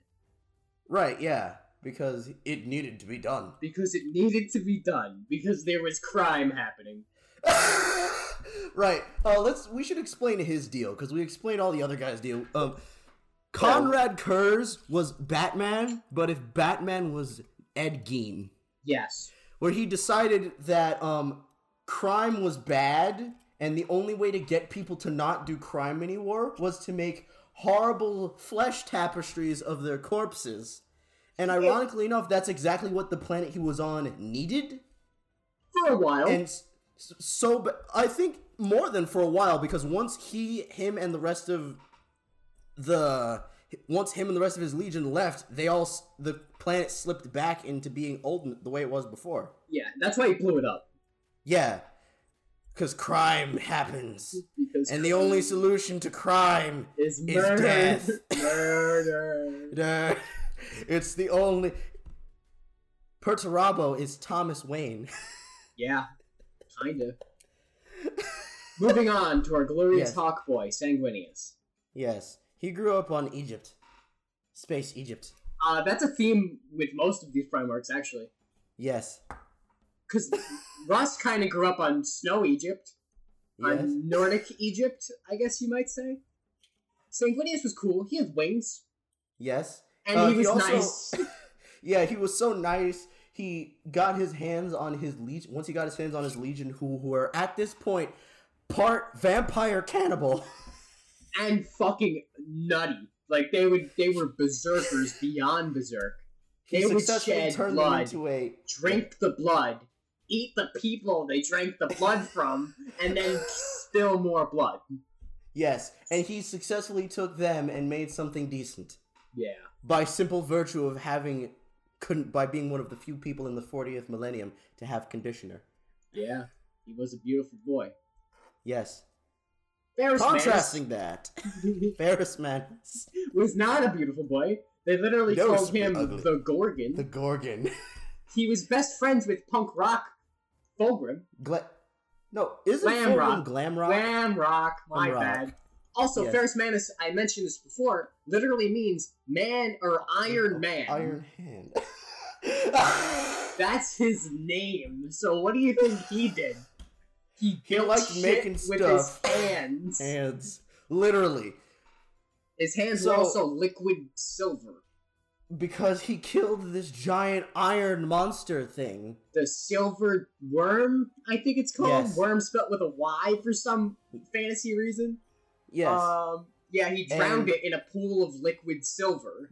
Right? Yeah, because it needed to be done. because it needed to be done because there was crime happening. right. Uh, let's. We should explain his deal because we explained all the other guys' deal. Um, Konrad Curze was Batman, but if Batman was Ed Gein, Yes. where he decided that um, crime was bad, and the only way to get people to not do crime anymore was to make horrible flesh tapestries of their corpses. And ironically enough, that's exactly what the planet he was on needed. For a while. and so I think more than for a while because once he him and the rest of the once him and the rest of his legion left they all the planet slipped back into being old the way it was before yeah, that's why he blew it up. yeah because crime happens Because and the only solution to crime is is murder. death. murder. It's the only Perturabo is Thomas Wayne Yeah, kinda. Moving on to our glorious Yes. hawk boy, Sanguinius. yes he grew up on Egypt space Egypt Uh, that's a theme with most of these Primarchs, actually. yes Because Russ kind of grew up on Snow Egypt, yes on Nordic Egypt, I guess you might say. Sanguinius was cool. He had wings, Yes. and Uh, he he was also- nice. Yeah, he was so nice. He got his hands on his legion. Once he got his hands on his legion, who, were at this point part vampire cannibal. and fucking nutty. Like they would, they were berserkers beyond berserk. He They would shed blood. into a. Drink the blood, eat the people they drank the blood from, and then spill more blood. Yes, and he successfully took them and made something decent Yeah, by simple virtue of having, couldn't by being one of the few people in the 40th millennium to have conditioner. yeah. He was a beautiful boy. Yes. Ferrus Contrasting that, Ferrus Manus, was not a beautiful boy. They literally No, called him ugly. the Gorgon. the Gorgon. He was best friends with punk rock Fulgrim. Gla- no, isn't Glam Fulgrim rock. glam rock? Glam rock, my Glam rock. bad. Also, Yes. Ferrus Manus, I mentioned this before, literally means man or Iron oh, Man. Iron Hand. That's his name. So what do you think he did? He, He liked making with stuff. his hands. Hands. Literally. His hands So- were also liquid silver. Because he killed this giant iron monster thing. The silver worm, I think it's called. Yes. Worm spelled with a Y for some fantasy reason. Yes. Um, yeah, he drowned And- it in a pool of liquid silver,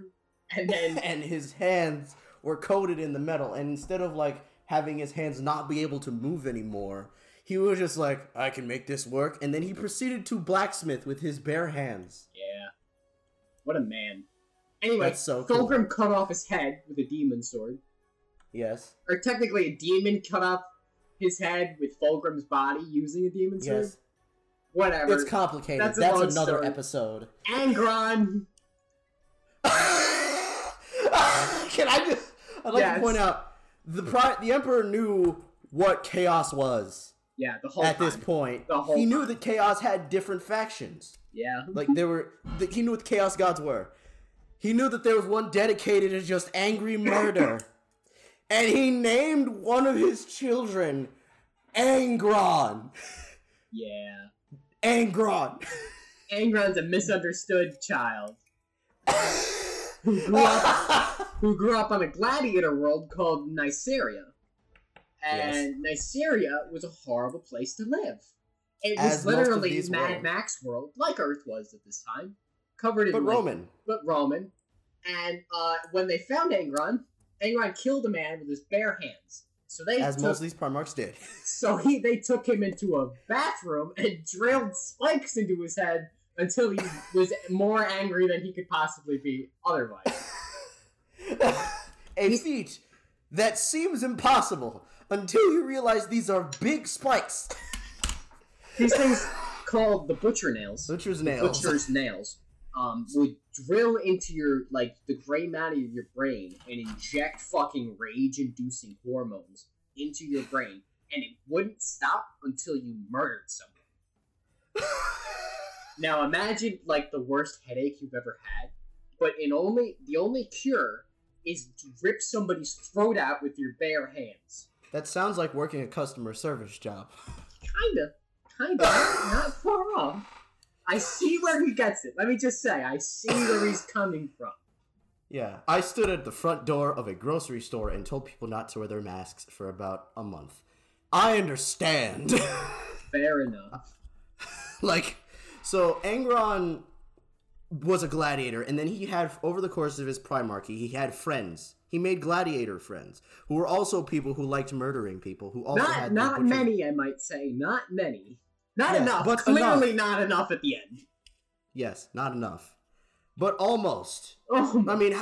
and then and his hands were coated in the metal. And instead of like having his hands not be able to move anymore, he was just like, I can make this work. And then he proceeded to blacksmith with his bare hands. yeah, what a man. Anyway, That's so cool. Fulgrim cut off his head with a demon sword, Yes. or technically a demon cut off his head with Fulgrim's body using a demon sword. Yes. Whatever. It's complicated. That's That's, another story. episode. Angron. Can I just? I'd like Yes. to point out the pri- the emperor knew what chaos was Yeah, the whole at time. this point. The whole he knew time. that chaos had different factions. Yeah. Like there were, that he knew what the chaos gods were. He knew that there was one dedicated to just angry murder, and he named one of his children Angron. Yeah. Angron. Angron's a misunderstood child who grew up who grew up on a gladiator world called Nuceria. And Nuceria was a horrible place to live. It was As literally Mad were. Max world, like Earth was at this time, covered in but like, Roman. but Roman. And uh, when they found Angron, Angron killed a man with his bare hands. So they As took, most of these Primarchs did. so he they took him into a bathroom and drilled spikes into his head until he was more angry than he could possibly be otherwise. a feat that seems impossible until you realize these are big spikes. These things called the butcher nails. Butcher's nails. Butcher's nails. Um, would drill into your like the gray matter of your brain and inject fucking rage-inducing hormones into your brain, and it wouldn't stop until you murdered someone. now imagine like the worst headache you've ever had, but in only the only cure is to rip somebody's throat out with your bare hands. That sounds like working a customer service job. Kinda, kinda, not far off. I see where he gets it. Let me just say, I see where he's coming from. Yeah, I stood at the front door of a grocery store and told people not to wear their masks for about a month. I understand. Fair enough. like, so Angron was a gladiator, and then he had, over the course of his primarchy, he had friends. He made gladiator friends who were also people who liked murdering people. Who also Not had not many, I might say. Not many. Not Yes, enough. but Clearly enough. not enough at the end. Yes, not enough, but almost. Oh, I mean,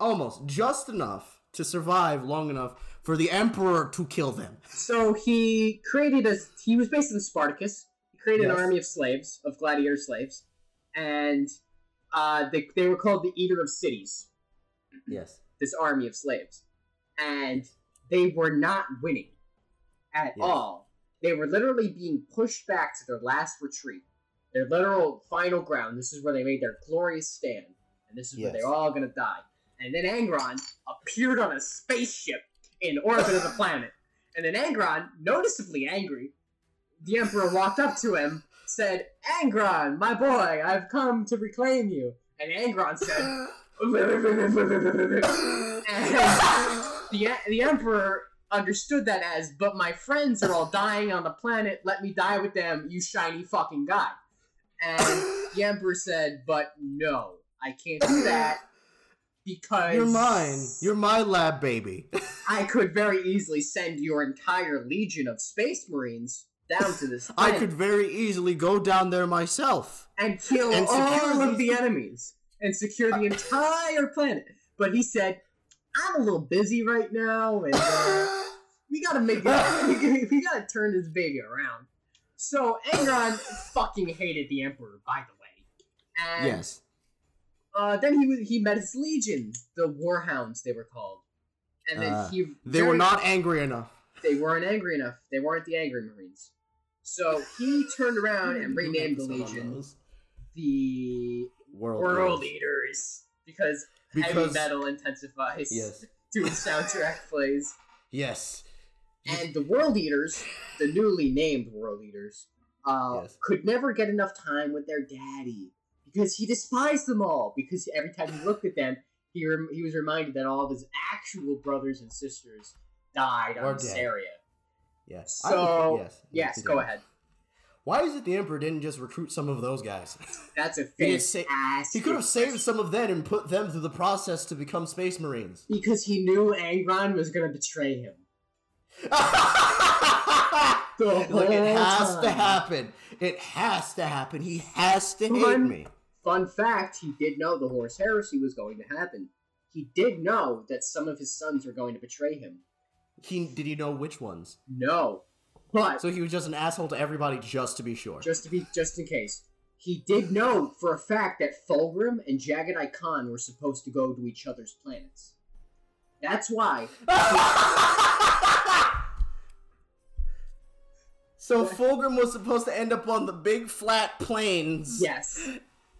almost just enough to survive long enough for the emperor to kill them. so he created a. He was basically Spartacus. He created Yes. an army of slaves, of gladiator slaves, and uh, they they were called the Eater of Cities. Yes. This army of slaves, and they were not winning at Yes. all. They were literally being pushed back to their last retreat, their literal final ground. This is where they made their glorious stand, and this is where Yes. they're all gonna die. And then Angron appeared on a spaceship in orbit of the planet. And then Angron, noticeably angry, the Emperor walked up to him, said, Angron, my boy, I've come to reclaim you. And Angron said, and the, the Emperor understood that as, but my friends are all dying on the planet, let me die with them, you shiny fucking guy. And the Emperor said, but no, I can't do that because You're mine. You're my lab baby. I could very easily send your entire legion of space marines down to this I could very easily go down there myself. and kill and all of the enemies and secure the entire planet. But he said, "I'm a little busy right now, and uh, we gotta make it. we, gotta, turn this baby around." So Angron fucking hated the Emperor, by the way. And, yes. Uh, then he he met his legion, the Warhounds, they were called, and then Uh, he They were not angry enough. they weren't angry enough. They weren't the angry Marines. So he turned around and renamed the legion the World, World Leaders. Eaters because, heavy Because metal intensifies yes, doing soundtrack plays. yes, And the World Eaters, the newly named World Eaters, uh, Yes. could never get enough time with their daddy because he despised them all. Because every time he looked at them, he rem- he was reminded that all of his actual brothers and sisters died Or on dead. Saria. yes. So I, yes, yes, go ahead. Why is it the emperor didn't just recruit some of those guys? That's a fantastic. he could have saved some of them and put them through the process to become space marines. because he knew Angron was going to betray him. Look, it has to happen. It has to happen. He has to hate Fun- me. Fun fact: He did know the Horus Heresy was going to happen. He did know that some of his sons were going to betray him. He did he know which ones? No, but So he was just an asshole to everybody just to be sure. just to be just in case, he did know for a fact that Fulgrim and Jaghatai Khan were supposed to go to each other's planets. That's why. so Fulgrim was supposed to end up on the big flat plains. Yes,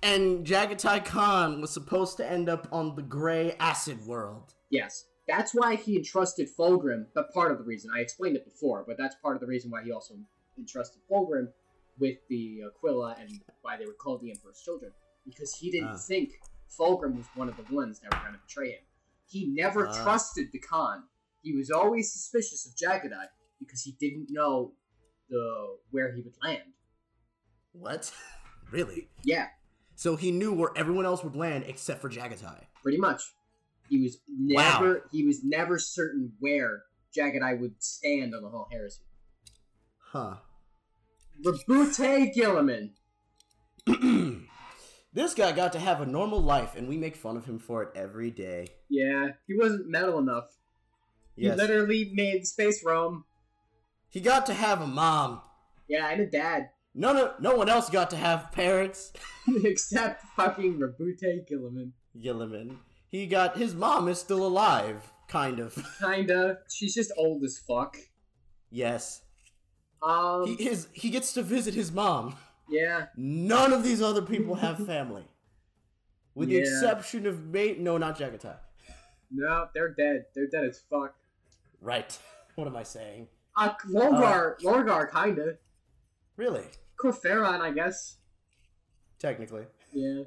And Jaghatai Khan was supposed to end up on the gray acid world. yes. That's why he entrusted Fulgrim. But part of the reason I explained it before, but that's part of the reason why he also entrusted Fulgrim with the Aquila and why they were called the Emperor's children because he didn't Ah. think Fulgrim was one of the ones that were going to betray him. He never Ah. trusted the Khan. He was always suspicious of Jaghatai because he didn't know the where he would land. What? really? Yeah, So he knew where everyone else would land except for Jaghatai. pretty much. He was Wow. never he was never certain where Eye would stand on the whole heresy. Huh. Roboute Guilliman. this guy got to have a normal life, and we make fun of him for it every day. Yeah, he wasn't metal enough. Yes. He literally made space Rome. He got to have a mom. Yeah, and a dad. None of, no one else got to have parents. Except fucking Roboute Guilliman. Guilliman. He got his mom is still alive, kind of. Kinda. She's just old as fuck. yes. Um He his he gets to visit his mom. yeah. None of these other people have family. With the exception of mate no not Jaghatai. No, they're dead. They're dead as fuck. Right. What am I saying? Uh Lorgar Lorgar kinda. Really? Kor Phaeron, I guess. Technically. Yeah.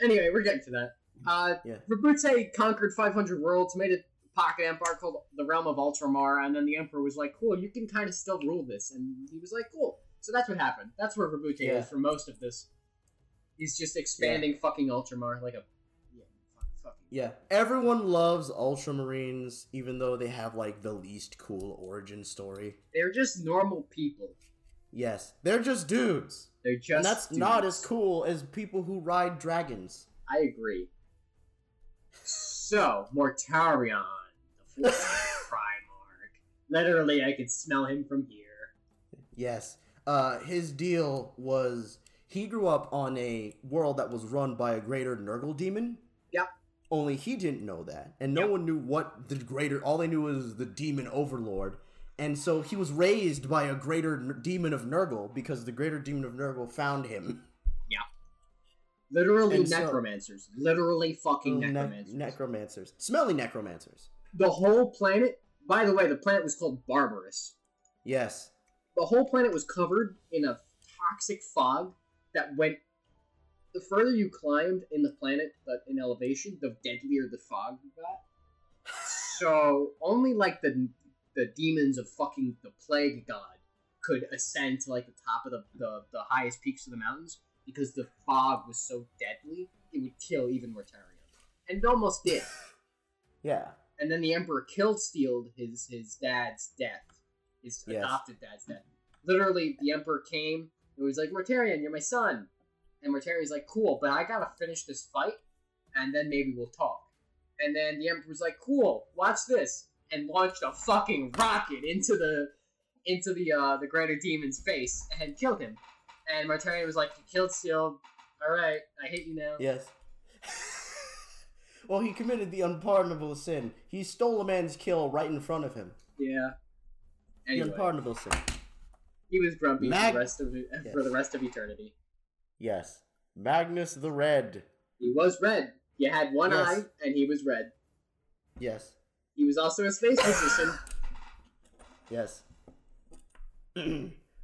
Anyway, we're getting to that. Uh, Yeah. Roboute conquered 500 worlds, made a pocket empire called the Realm of Ultramar, and then the Emperor was like, cool, you can kind of still rule this. And he was like, cool. So that's what happened. That's where Roboute Yeah. is for most of this. He's just expanding fucking Ultramar like a. Yeah, fuck, fucking. Yeah. Everyone loves Ultramarines, even though they have like the least cool origin story. They're just normal people. Yes. They're just dudes. They're just. and that's not as cool as people who ride dragons. I agree. So, Mortarion, the fourth Primarch. Literally, I could smell him from here. Yes. Uh, his deal was he grew up on a world that was run by a greater Nurgle demon. Yep. Only he didn't know that, and no Yep. one knew what the greater. All they knew was the demon overlord, and so he was raised by a greater n- demon of Nurgle because the greater demon of Nurgle found him. Yeah, literally And so- necromancers. Literally fucking oh, Ne- necromancers. necromancers, smelly necromancers. the whole planet, by the way, the planet was called Barbarus. Yes. The whole planet was covered in a toxic fog that went. The further you climbed in the planet, but in elevation, the deadlier the fog got. So only like the the demons of fucking the plague god could ascend to like the top of the, the, the highest peaks of the mountains because the fog was so deadly it would kill even Mortarion. And it almost did. Yeah. And then the Emperor killed Steeled his his dad's death. His Yes. adopted dad's death. Literally, the Emperor came and was like, Mortarion, you're my son. And Mortarion's like, cool, but I gotta finish this fight, and then maybe we'll talk. And then the Emperor's like, cool, watch this, and launched a fucking rocket into the into the uh the Greater Demon's face and killed him. And Mortarion was like, you killed Steeled. Alright, I hate you now. Yes. well, he committed the unpardonable sin. He stole a man's kill right in front of him. Yeah. The unpardonable sin. He was grumpy Mag- for the rest of Yes. for the rest of eternity. Yes. Magnus the Red. He was red. He had one Yes. eye, and he was red. Yes. He was also a space physician. Yes. uh,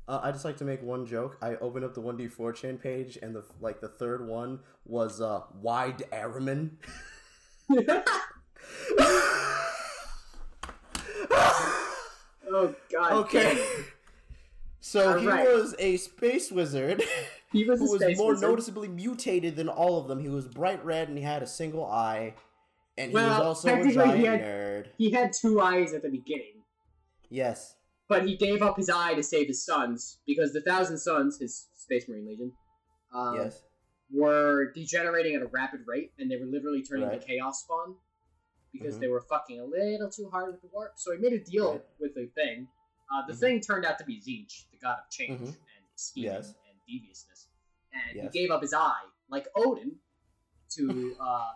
I just like to make one joke. I opened up the 1d4chan page, and the like the third one was uh, Wide Araman. oh God. okay. damn. So he Alright. was a space wizard He was who was more wizard. noticeably mutated than all of them. He was bright red and he had a single eye, and he was also a giant he had- nerd. He had two eyes at the beginning, Yes. but he gave up his eye to save his sons because the Thousand Sons, his Space Marine Legion, um, yes. were degenerating at a rapid rate, and they were literally turning Right. to Chaos Spawn because Mhm. they were fucking a little too hard with the warp. So he made a deal Right. with the thing. Uh, the Mhm. thing turned out to be Tzeentch, the god of change Mhm. and scheming Yes. Deviousness, and Yes. he gave up his eye, like Odin, to uh,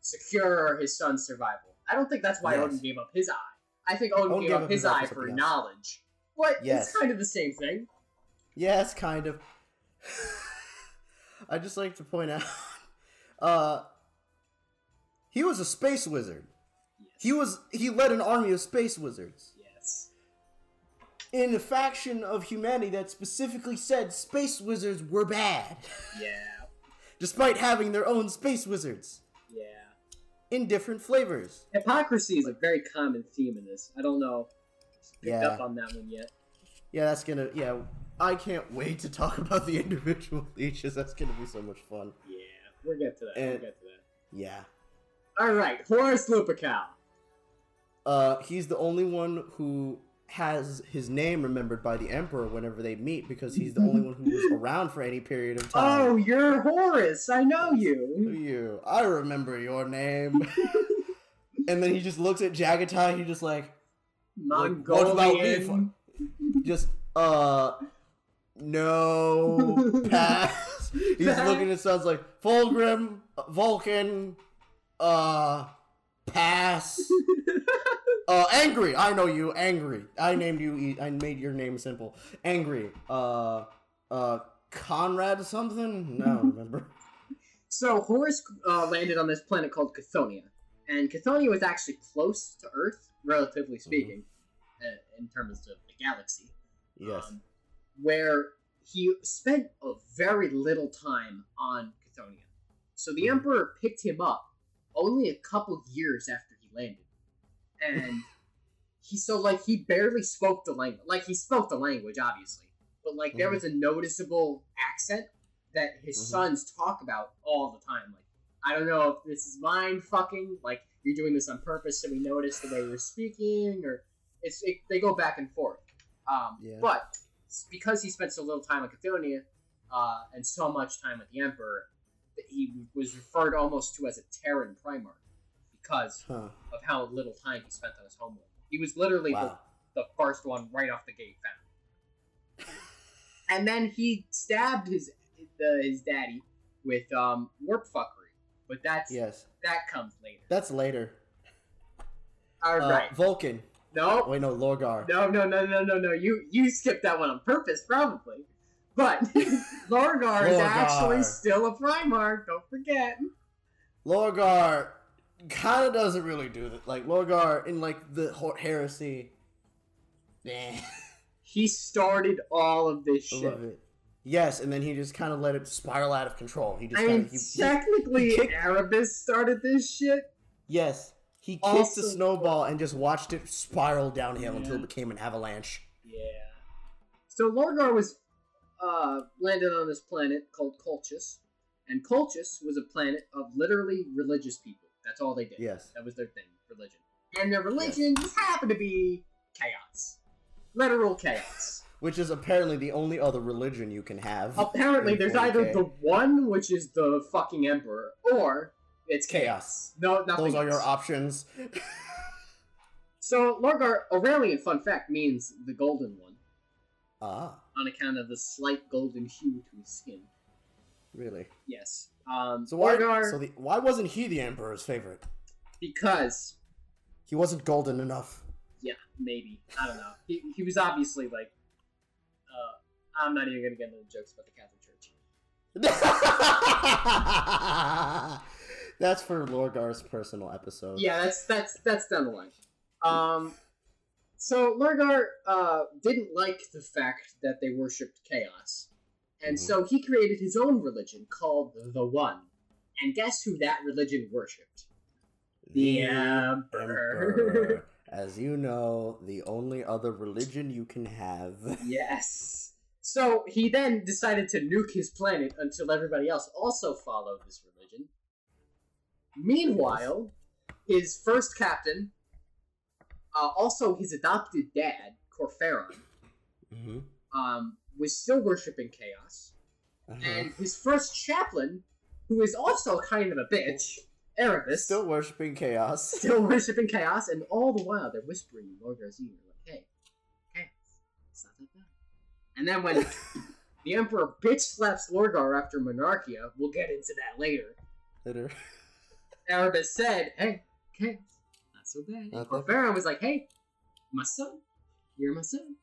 secure his son's survival. I don't think that's why Yes. Odin gave up his eye. I think Odin, gave, up his eye eye for knowledge, but Yes. it's kind of the same thing. Yes, kind of. I just like to point out, uh, he was a space wizard. Yes. He was he led an army of space wizards. In a faction of humanity that specifically said space wizards were bad, Yeah. despite having their own space wizards Yeah. in different flavors. Hypocrisy is a very common theme in this. I don't know. if Picked Yeah. up on that one yet? Yeah, that's gonna yeah. I can't wait to talk about the individual leeches. That's gonna be so much fun. Yeah, we'll get to that. we'll get to that. Yeah. All right, Horus Lupercal. Uh, he's the only one who has his name remembered by the emperor whenever they meet because he's the only one who was around for any period of time. Oh, you're Horus. I know you. you? I remember your name. and then he just looks at Jaghatai. He just like, Like, what about me, just uh, no pass. He's looking at sounds like Fulgrim, Vulcan, uh, pass. Uh, angry. I know you. Angry. I named you. I made your name simple. Angry. Uh, uh, Konrad something. No, I don't remember. So Horus uh, landed on this planet called Cthonia, and Cthonia was actually close to Earth, relatively speaking, uh, in terms of the galaxy. Yes. um, where he spent a very little time on Cthonia. So the Mhm. Emperor picked him up only a couple years after he landed, and he so like he barely spoke the language. Like he spoke the language, obviously, but like there Mhm. was a noticeable accent that his Mhm. sons talk about all the time. Like I don't know if this is mind fucking, like you're doing this on purpose so we notice the way you're speaking, or it's it, they go back and forth. Um, Yeah. But because he spent so little time on Cthonia uh, and so much time with the Emperor, that he was referred almost to as a Terran Primarch because Huh. of how little time he spent on his homework. He was literally Wow. the, the first one right off the gate found. And then he stabbed his the, his daddy with um, warp fuckery, but that's Yes. that comes later. That's later. All Uh, right. Vulcan. No, Wait, no, Lorgar. No, no, no, no, no, no. You you skipped that one on purpose, probably. But Lorgar is actually still a Primarch. Don't forget. Lorgar kind of doesn't really do that. Like Lorgar in like the heresy. Nah, He started all of this I shit. Yes, and then he just kind of let it spiral out of control. He just I kinda, he, technically, he kicked- Erebus started this shit. yes, he kicked Also- the snowball and just watched it spiral downhill until it became an avalanche. Yeah. So Lorgar was uh, landed on this planet called Colchis, and Colchis was a planet of literally religious people. That's all they did. Yes. That was their thing, religion. And their religion just happened to be chaos. Literal chaos. Which is apparently the only other religion you can have. Apparently, there's 40K. either the one, which is the fucking emperor, or it's chaos. Chaos. No, nothing. Those are your options. So Lorgar Aurelian, fun fact, means the golden one ah, on account of the slight golden hue to his skin. really? Yes. Um, So why? Lorgar, So the, why wasn't he the emperor's favorite? because He wasn't golden enough. yeah, maybe I don't know. He, he was obviously like. Uh, I'm not even gonna get into the jokes about the Catholic Church. That's for Lorgar's personal episode. Yeah, that's that's that's down the line. Um, so Lorgar uh, didn't like the fact that they worshipped chaos, and Mhm. so he created his own religion called the One. And guess who that religion worshipped? The Emperor. As you know, the only other religion you can have. Yes. So he then decided to nuke his planet until everybody else also followed this religion. Meanwhile, his first captain, uh, also his adopted dad, Kor Phaeron, hmm um, was still worshipping chaos. Uh-huh. And his first chaplain, who is also kind of a bitch, Erebus, Still worshipping chaos. still worshipping chaos, and all the while they're whispering in Lorgar's ear, like, hey, okay, it's not that bad. And then when the Emperor bitch slaps Lorgar after Monarchia, we'll get into that later, Later. Erebus said, hey, okay, not so bad. And Not that Kor Phaeron was like, hey, my son, you're my son.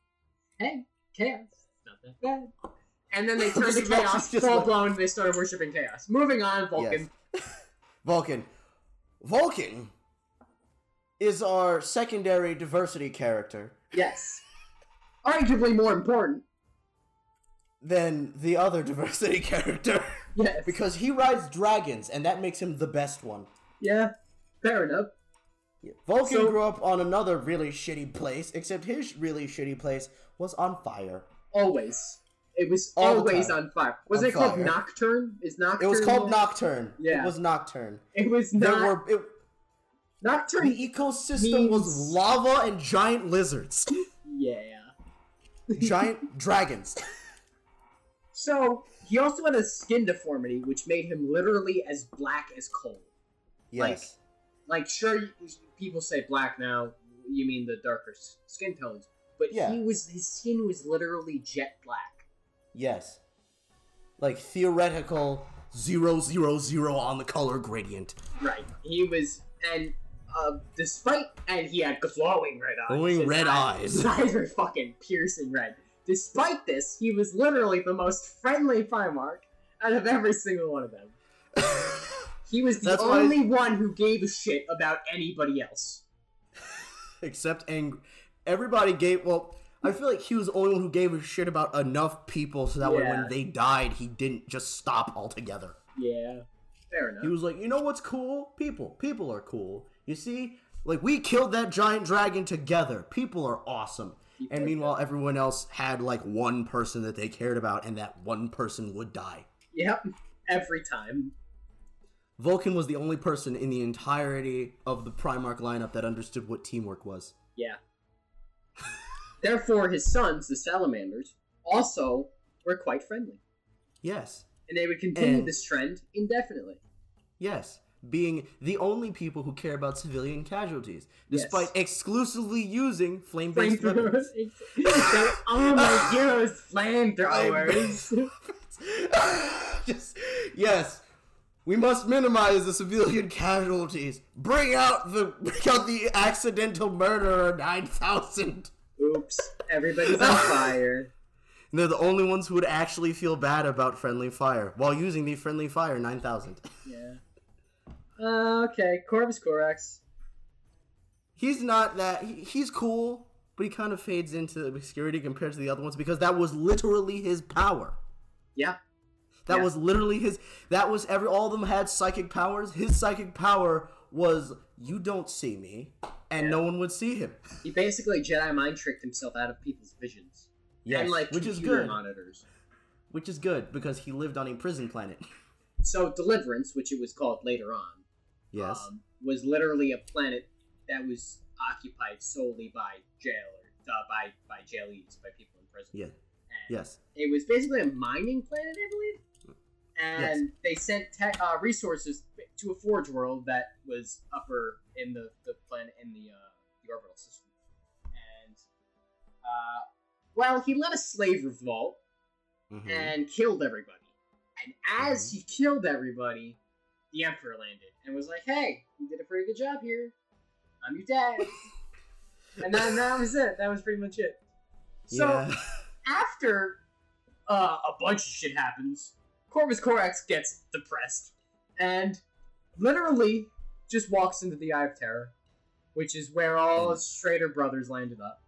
Hey, chaos, it's not that bad. And then they turned to chaos, full like- blown, and they started worshipping chaos. Moving on, Vulcan. Vulcan. Vulcan is our secondary diversity character Yes. Arguably more important. than the other diversity character Yes. because he rides dragons and that makes him the best one. Yeah, fair enough. Vulcan So- grew up on another really shitty place, except his really shitty place was on fire. Always. It was All always on fire. Was On it called. Nocturne? Is Nocturne? It was called Nocturne. Yeah. It was Nocturne. It was not. There were it, Nocturne. The ecosystem was lava and giant lizards, Yeah. giant dragons. So he also had a skin deformity, which made him literally as black as coal. Yes. Like, sure, people say black now. You mean the darker skin tones, but Yeah. he was his skin was literally jet black. Yes. Like theoretical zero zero zero on the color gradient. Right. He was, and uh, despite, and he had glowing red eyes. Glowing red eyes. His eyes were fucking piercing red. Despite this, he was literally the most friendly Primarch out of every single one of them. He was the That's only one who gave a shit about anybody else. Except ang everybody gave well, I feel like he was the only one who gave a shit about enough people so that way when they died he didn't just stop altogether. Yeah, fair enough. He was like, you know what's cool? People. People are cool. You see? Like we killed that giant dragon together. People are awesome. People And are meanwhile everyone else had like one person that they cared about and that one person would die. Yep, every time. Vulkan was the only person in the entirety of the Primarch lineup that understood what teamwork was. Yeah. Therefore, his sons, the salamanders, also were quite friendly. Yes. And they would continue And- this trend indefinitely. Yes. Being the only people who care about civilian casualties, despite Yes. exclusively using flame based weapons. Flamethrowers. oh my god, flamethrowers. Just, yes. We must minimize the civilian casualties. Bring out the bring out the accidental murderer nine thousand. Oops, everybody's on fire. And they're the only ones who would actually feel bad about friendly fire while using the friendly fire nine thousand. Yeah. Uh, okay, Corvus Corax. He's not that. He, he's cool, but he kind of fades into obscurity compared to the other ones because that was literally his power. Yeah. That Yeah. was literally his. That was every. All of them had psychic powers. His psychic power was you don't see me, and Yeah. no one would see him. He basically Jedi mind tricked himself out of people's visions. Yes, and like which is good. monitors. Which is good because he lived on a prison planet. So Deliverance, which it was called later on, Yes. um, was literally a planet that was occupied solely by jailers, uh, by by jailees, by people in prison. yeah. And Yes. It was basically a mining planet, I believe. And they sent te- uh, resources to a forge world that was upper in the, the planet in the uh, the orbital system. And uh, well, he led a slave revolt Mhm. and killed everybody. And as he killed everybody, the Emperor landed and was like, "Hey, you did a pretty good job here. I'm your dad." and then that was it. That was pretty much it. So yeah. after uh, a bunch of shit happens, Corvus Corax gets depressed and literally just walks into the Eye of Terror, which is where all his Schrader brothers landed up,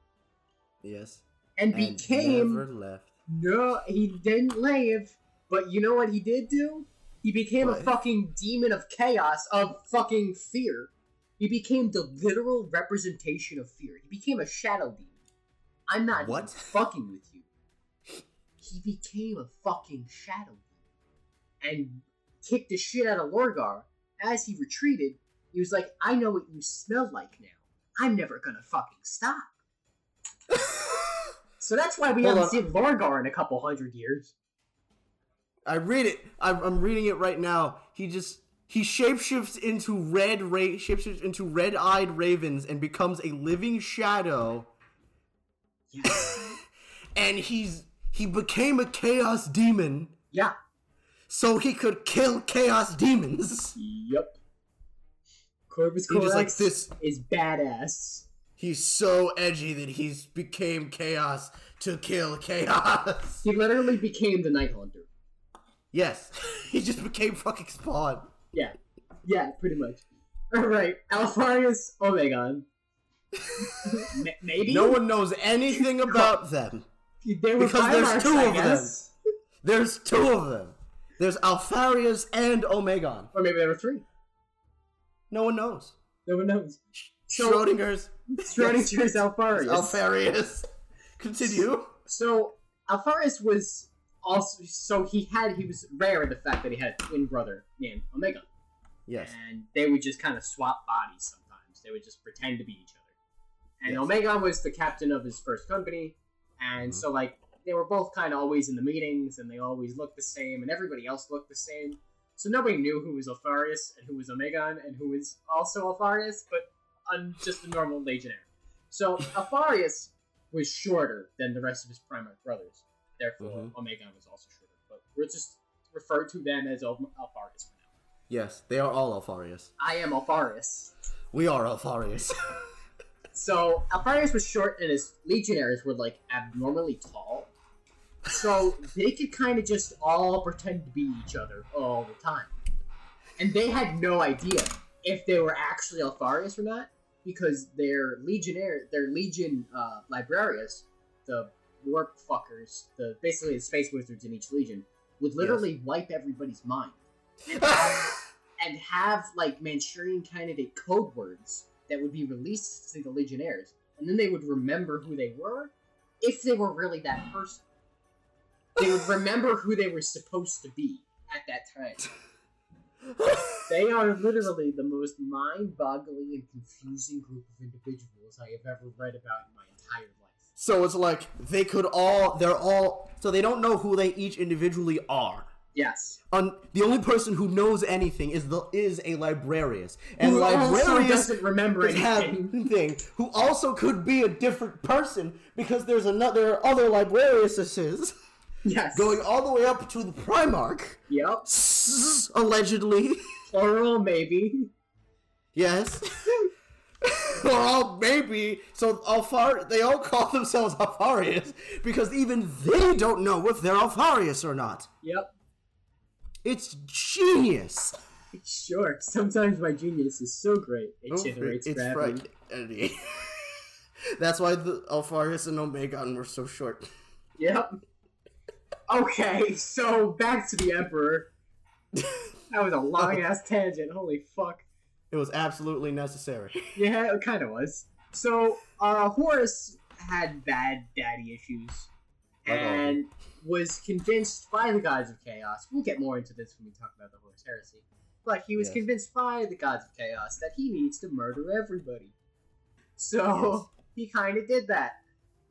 yes. and, And became never left. no, he didn't leave. But you know what he did do? He became a fucking demon of chaos, of fucking fear. He became the literal representation of fear. He became a shadow demon. I'm not What? fucking with you. He became a fucking shadow demon and kicked the shit out of Lorgar. As he retreated, he was like, I know what you smell like now. I'm never gonna fucking stop. So that's why we Hold haven't on. seen Lorgar in a couple hundred years. I read it. I'm, reading it right now. He just he shapeshifts into red ra- shapeshifts into red-eyed ravens and becomes a living shadow. Yes. And he's he became a chaos demon yeah. So he could kill chaos demons. Yep. Corvus just like Corax this. is badass. He's so edgy that he's became chaos to kill chaos. He literally became the Night Hunter. Yes, he just became fucking Spawn. Yeah. Yeah, pretty much. Alright, Alpharius oh Omegon. M- Maybe? No one knows anything about them. They were because there's two of them. There's two of them. There's Alpharius and Omegon. Or maybe there were three. No one knows. No one knows. So- Schrodinger's Schrodinger's Alpharius. Alpharius. Continue. So Alpharius was also so he had he was rare in the fact that he had a twin brother named Omega. Yes. and they would just kind of swap bodies sometimes. They would just pretend to be each other. And Yes. Omegon was the captain of his first company, and Mhm. so like they were both kind of always in the meetings, and they always looked the same, and everybody else looked the same. So nobody knew who was Alpharius and who was Omegon and who was also Alpharius, but on just a normal legionnaire. So Alpharius was shorter than the rest of his Primarch brothers. Therefore, Mhm. Omegon was also shorter. But we'll just refer to them as Al- Alpharius for now. Yes, they are all Alpharius. I am Alpharius. We are Alpharius. So Alpharius was short, and his legionaries were like abnormally tall. So they could kind of just all pretend to be each other all the time, and they had no idea if they were actually Alpharius or not because their legionnaire, their legion uh, librarius, the warp fuckers, the basically the space wizards in each legion, would literally wipe everybody's mind. And have, and have like Manchurian candidate code words that would be released to the Legionnaires, and then they would remember who they were if they were really that person. They would remember who they were supposed to be at that time. They are literally the most mind-boggling and confusing group of individuals I have ever read about in my entire life. so it's like they could all. They're all. So they don't know who they each individually are. Yes. Un, the only person who knows anything is the is a librarius, and Who librarius doesn't remember anything. thing who also could be a different person because there's another there are other librariuses Yes. going all the way up to the Primarch, Yep. allegedly. Plural, maybe. Yes. or all maybe so Alfar they all call themselves Alpharius because even they don't know if they're Alpharius or not. Yep. It's genius. It's sure. Sometimes my genius is so great it Oh, generates it's gravity. That's why the Alpharius and Omegon were so short. Yep. Okay, so back to the Emperor. That was a long ass tangent. Holy fuck. It was absolutely necessary. Yeah, it kind of was. So, uh, Horus had bad daddy issues Like and was convinced by the gods of chaos. We'll get more into this when we talk about the Horus heresy. But he was Yes. convinced by the gods of chaos that he needs to murder everybody. So he kind of did that.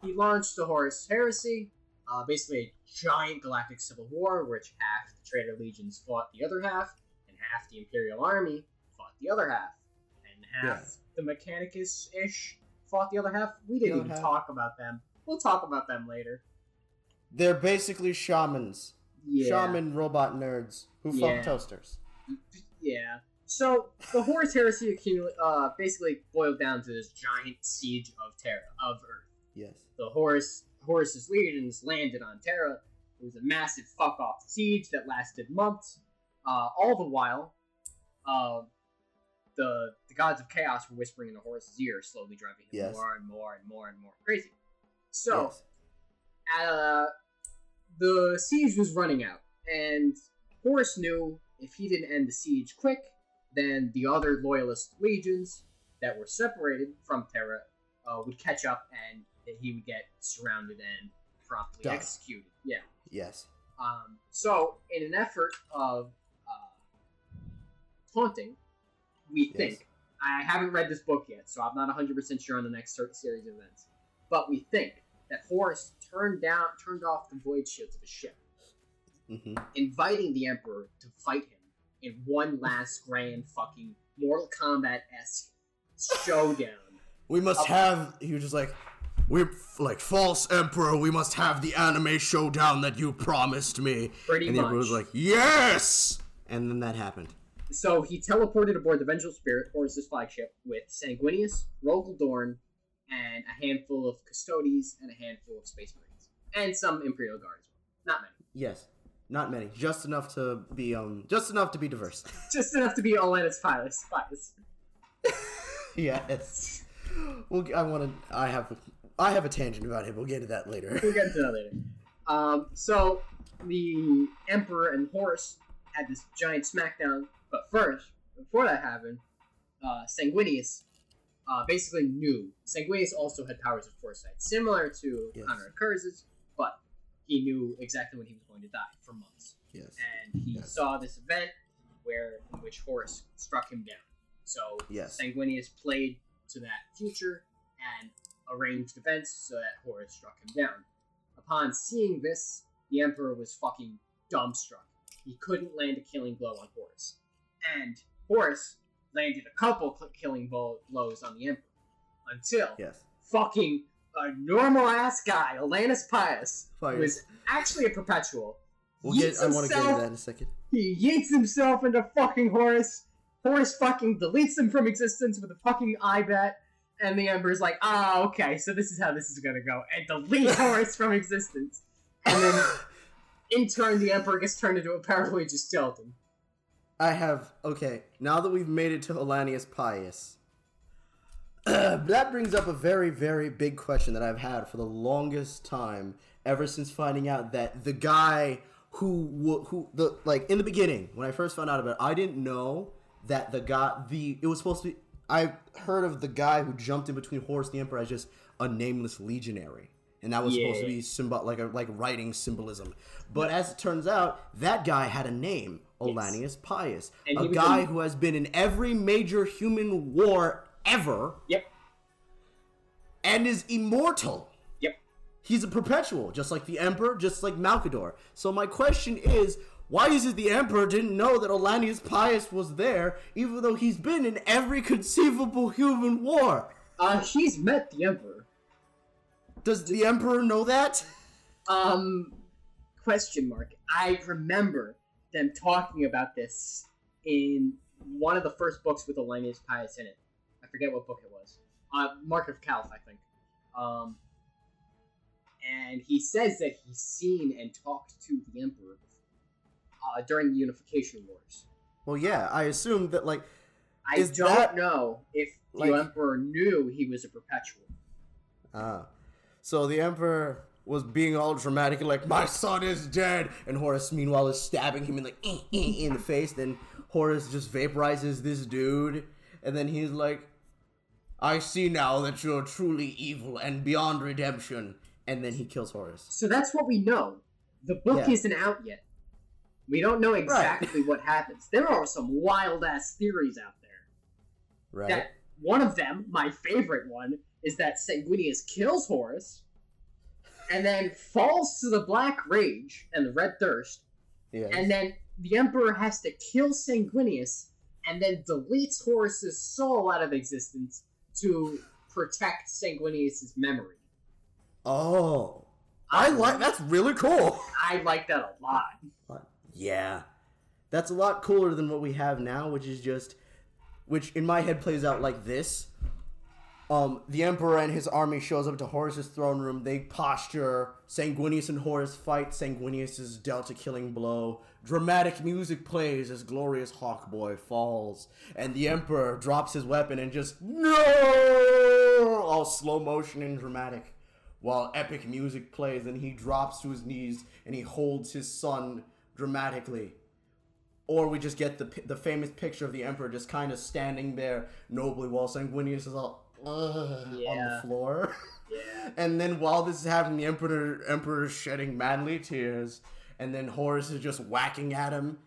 He launched the Horus heresy, uh, basically a giant galactic civil war, which half the traitor legions fought the other half, and half the Imperial army fought the other half, and half the Mechanicus ish fought the other half. We didn't even half. talk about them. We'll talk about them later. They're basically shamans. Yeah. Shaman robot nerds who Yeah. fuck toasters. Yeah. So the Horus Heresy accumula- uh, basically boiled down to this giant siege of Terra of Earth. Yes. The Horus Horus's legions landed on Terra. It was a massive fuck off siege that lasted months. Uh, all the while, uh, the the gods of chaos were whispering in Horus's ear, slowly driving him Yes. more and more and more and more crazy. So Yes. uh, the siege was running out, and Horus knew if he didn't end the siege quick, then the other loyalist legions that were separated from Terra uh, would catch up, and that he would get surrounded and promptly Done. executed. Yeah. Yes. Um, so, in an effort of uh, taunting, we Yes. think. I haven't read this book yet, so I'm not 100% sure on the next series of events. But we think that Horus turned down, turned off the void shields of his ship, hmm inviting the Emperor to fight him in one last grand fucking Mortal Kombat esque showdown. We must have. He was just like, we're like false emperor. We must have the anime showdown that you promised me. Pretty and the much. emperor was like, yes. And then that happened. So he teleported aboard the Vengeful Spirit, Horus's flagship, with Sanguinius, Rogal Dorn, and a handful of Custodes and a handful of Space Marines. And some Imperial guards as well. Not many. Yes. Not many. Just enough to be um. Just enough to be diverse. Just enough to be Ollanius Pius. spies. yes. Well, I want to. I have. I have a tangent about him. We'll get to that later. We'll get into that later. Um, so the Emperor and Horus had this giant smackdown, but first, before that happened, uh, Sanguinius uh, basically knew. Sanguinius also had powers of foresight, similar to Yes. Konrad Curze's, but he knew exactly when he was going to die for months, yes. and he Yes. saw this event where in which Horus struck him down. So Yes. Sanguinius played to that future and arranged events so that Horus struck him down. Upon seeing this, the Emperor was fucking dumbstruck. He couldn't land a killing blow on Horus. And Horus landed a couple killing blow- blows on the Emperor. Until Yes. fucking a normal ass guy, Ollanius Pius, who Fire. actually a perpetual. We'll get. I want to get into that in a second. He yeets himself into fucking Horus. Horus fucking deletes him from existence with a fucking eye bat. And the Ember's like, ah, okay, so this is how this is gonna go. And delete Horus from existence. And then, in turn, the Emperor gets turned into a paraplegic skeleton. I have okay. Now that we've made it to Ollanius Pius, that brings up a very, very big question that I've had for the longest time, ever since finding out that the guy who who the like in the beginning when I first found out about it, I didn't know that the guy the it was supposed to be. I heard of the guy who jumped in between Horus the Emperor as just a nameless legionary. And that was supposed to be symbol like a like writing symbolism. But as it turns out, that guy had a name, Ollanius Pius. And a guy in- who has been in every major human war ever Yep. and is immortal. Yep. He's a perpetual, just like the Emperor, just like Malcador. So my question is, why is it the Emperor didn't know that Ollanius Pius was there, even though he's been in every conceivable human war? Uh, he's met the Emperor. Does the Emperor know that? Um, question mark. I remember them talking about this in one of the first books with Ollanius Pius in it. I forget what book it was. Uh, Mark of Calth, I think. Um, and he says that he's seen and talked to the Emperor uh, during the Unification Wars. Well, yeah, I assume that like I don't that- know if the Emperor knew he was a perpetual. Ah. So the Emperor was being all dramatic and like, my son is dead. And Horus, meanwhile, is stabbing him in like "Eh, eh," in the face. Then Horus just vaporizes this dude. And then he's like, I see now that you're truly evil and beyond redemption. And then he kills Horus. So that's what we know. The book Yeah. isn't out yet. We don't know exactly what happens. There are some wild ass theories out there. Right? That one of them, my favorite one, is that Sanguinius kills Horus and then falls to the Black Rage and the Red Thirst, yeah. and then the Emperor has to kill Sanguinius and then deletes Horus's soul out of existence to protect Sanguinius's memory. oh. I like that's really cool. I like that a lot. Yeah. That's a lot cooler than what we have now, which is just which in my head plays out like this. Um, the Emperor and his army shows up to Horus's throne room. They posture. Sanguinius and Horus fight. Sanguinius is dealt a killing blow. Dramatic music plays as glorious Hawkboy falls, and the Emperor drops his weapon and just no, all slow motion and dramatic, while epic music plays. And he drops to his knees and he holds his son dramatically or we just get the the famous picture of the emperor just kind of standing there nobly while Sanguinius is all "Ugh," on the floor. Yeah. and then while this is happening, the emperor emperor is shedding manly tears, and then Horus is just whacking at him,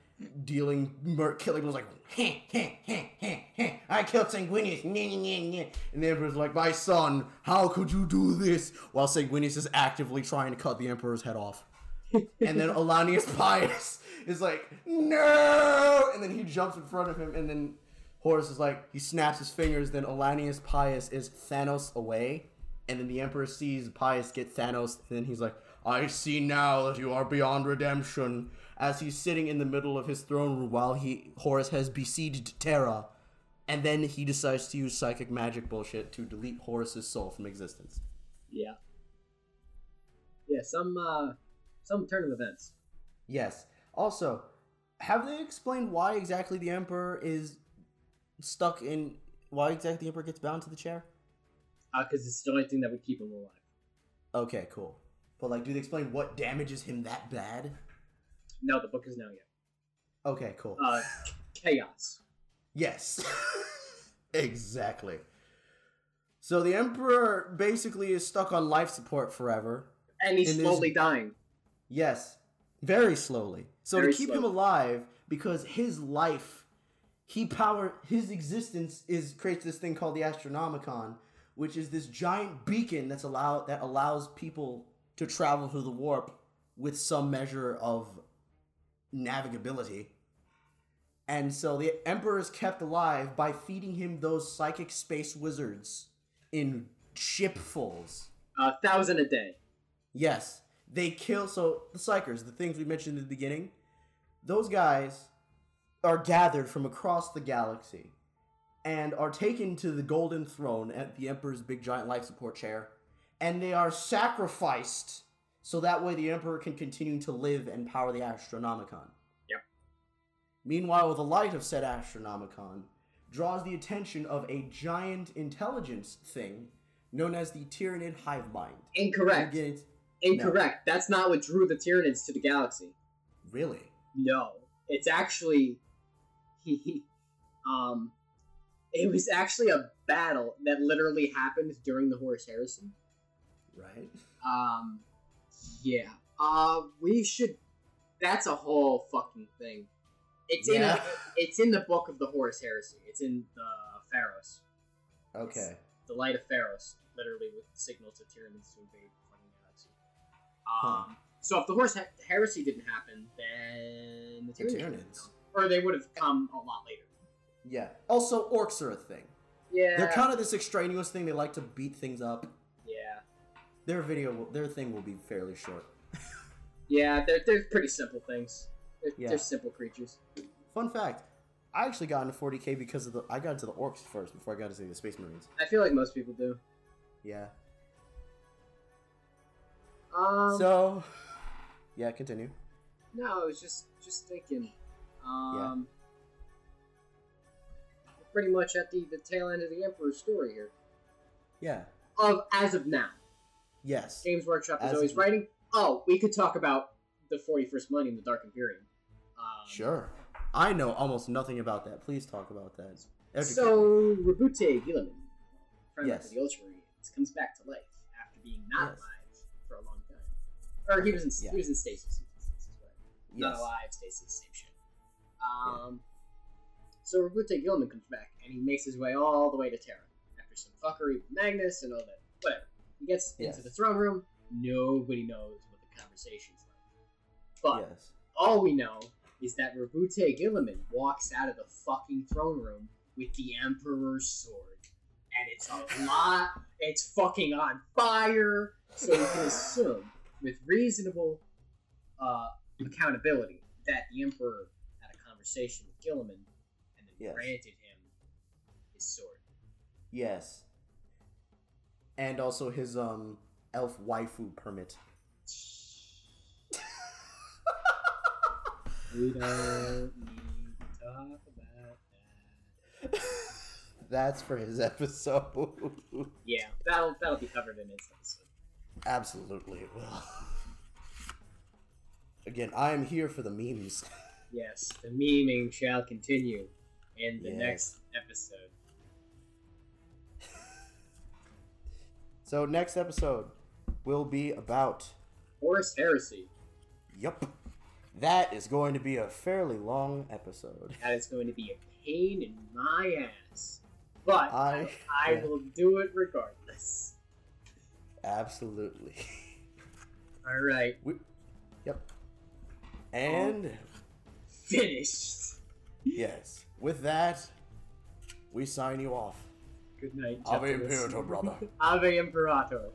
dealing mur- killing blows like. "Heh, heh, heh, heh, heh, I killed Sanguinius. Nyeh, nyeh, nyeh." And the emperor's like, "My son, how could you do this?" While Sanguinius is actively trying to cut the emperor's head off. And then Ollanius Pius is like, no! And then he jumps in front of him, and then Horus is like, he snaps his fingers, then Ollanius Pius is Thanos away, and then the Emperor sees Pius get Thanos, and then he's like, I see now that you are beyond redemption. As he's sitting in the middle of his throne room while he Horus has besieged Terra, and then he decides to use psychic magic bullshit to delete Horus's soul from existence. Yeah. Yeah, some uh some turn of events. Yes. Also, have they explained why exactly the Emperor is stuck in? Why exactly the Emperor gets bound to the chair? Uh, because it's the only thing that would keep him alive. Okay, cool. But like, do they explain what damages him that bad? No, the book is now yet. Okay, cool. Uh, chaos. Yes. exactly. So the Emperor basically is stuck on life support forever. And he's slowly dying. Yes, very slowly. So Very to keep him alive, because his life he power his existence is creates this thing called the Astronomican, which is this giant beacon that's allow that allows people to travel through the warp with some measure of navigability. And so the Emperor is kept alive by feeding him those psychic space wizards in shipfuls. A thousand a day. Yes, they kill. So the Psykers, the things we mentioned in the beginning, those guys are gathered from across the galaxy and are taken to the Golden Throne at the Emperor's big giant life support chair, and they are sacrificed so that way the Emperor can continue to live and power the Astronomican. Yep. Meanwhile, the light of said Astronomican draws the attention of a giant intelligence thing known as the Tyranid Hive Mind. Incorrect. It's- Incorrect. That's not what drew the Tyranids to the galaxy. Really? No, it's actually he, um it was actually a battle that literally happened during the Horus Heresy. Right? Um yeah. Uh we should that's a whole fucking thing. It's in Yeah. it's in the book of the Horus Heresy. It's in the Pharos. Okay. The light of Pharos, literally with signal to Tyranids to invade the fucking galaxy. Um Huh. so if the Horus He- Heresy didn't happen, then the The Tyranids, would've Tyranids. or they would have come a lot later. Yeah. Also, orcs are a thing. Yeah. They're kind of this extraneous thing. They like to beat things up. Yeah. Their video, will, their thing will be fairly short. Yeah, they're, they're pretty simple things. They're, Yeah. they're simple creatures. Fun fact: I actually got into 40k because of the. I got into the orcs first before I got into the Space Marines. I feel like most people do. Yeah. Um, so, yeah, continue. no, I was just just thinking. Um, we're pretty much at the, the tail end of the Emperor's story here. Yeah. Of as of now, Yes. Games Workshop is As always of- writing. Oh, we could talk about the 41st Money in the Dark Imperium. Um, Sure. I know almost nothing about that. Please talk about that. Educate. So, Roboute Guilliman, friend Yes. of the Ultramarines, comes back to life after being not Yes. alive Or he was in Yeah. he was in stasis. He was in stasis, right? Not yes. alive, stasis, same shit. Um, so Roboute Guilliman comes back and he makes his way all the way to Terra after some fuckery with Magnus and all that. Whatever. He gets Yes. into the throne room. Nobody knows what the conversation's like. But Yes. all we know is that Roboute Guilliman walks out of the fucking throne room with the Emperor's sword. And it's a lot, it's fucking on fire. So you can assume, with reasonable uh, accountability, that the Emperor had a conversation with Guilliman and then Yes. granted him his sword. Yes. And also his um elf waifu permit. We don't need to talk about that. That's for his episode. Yeah, that'll that'll be covered in his episode. Absolutely it will. Again, I am here for the memes. Yes, the memeing shall continue in the Yes. next episode. So next episode will be about Horus Heresy. Yup. That is going to be a fairly long episode. That is going to be a pain in my ass. But I I yeah, will do it regardless. Absolutely. Alright, Yep. And oh. finished. yes, with that, we sign you off. Good night. Ave Imperator, brother. Ave Imperator.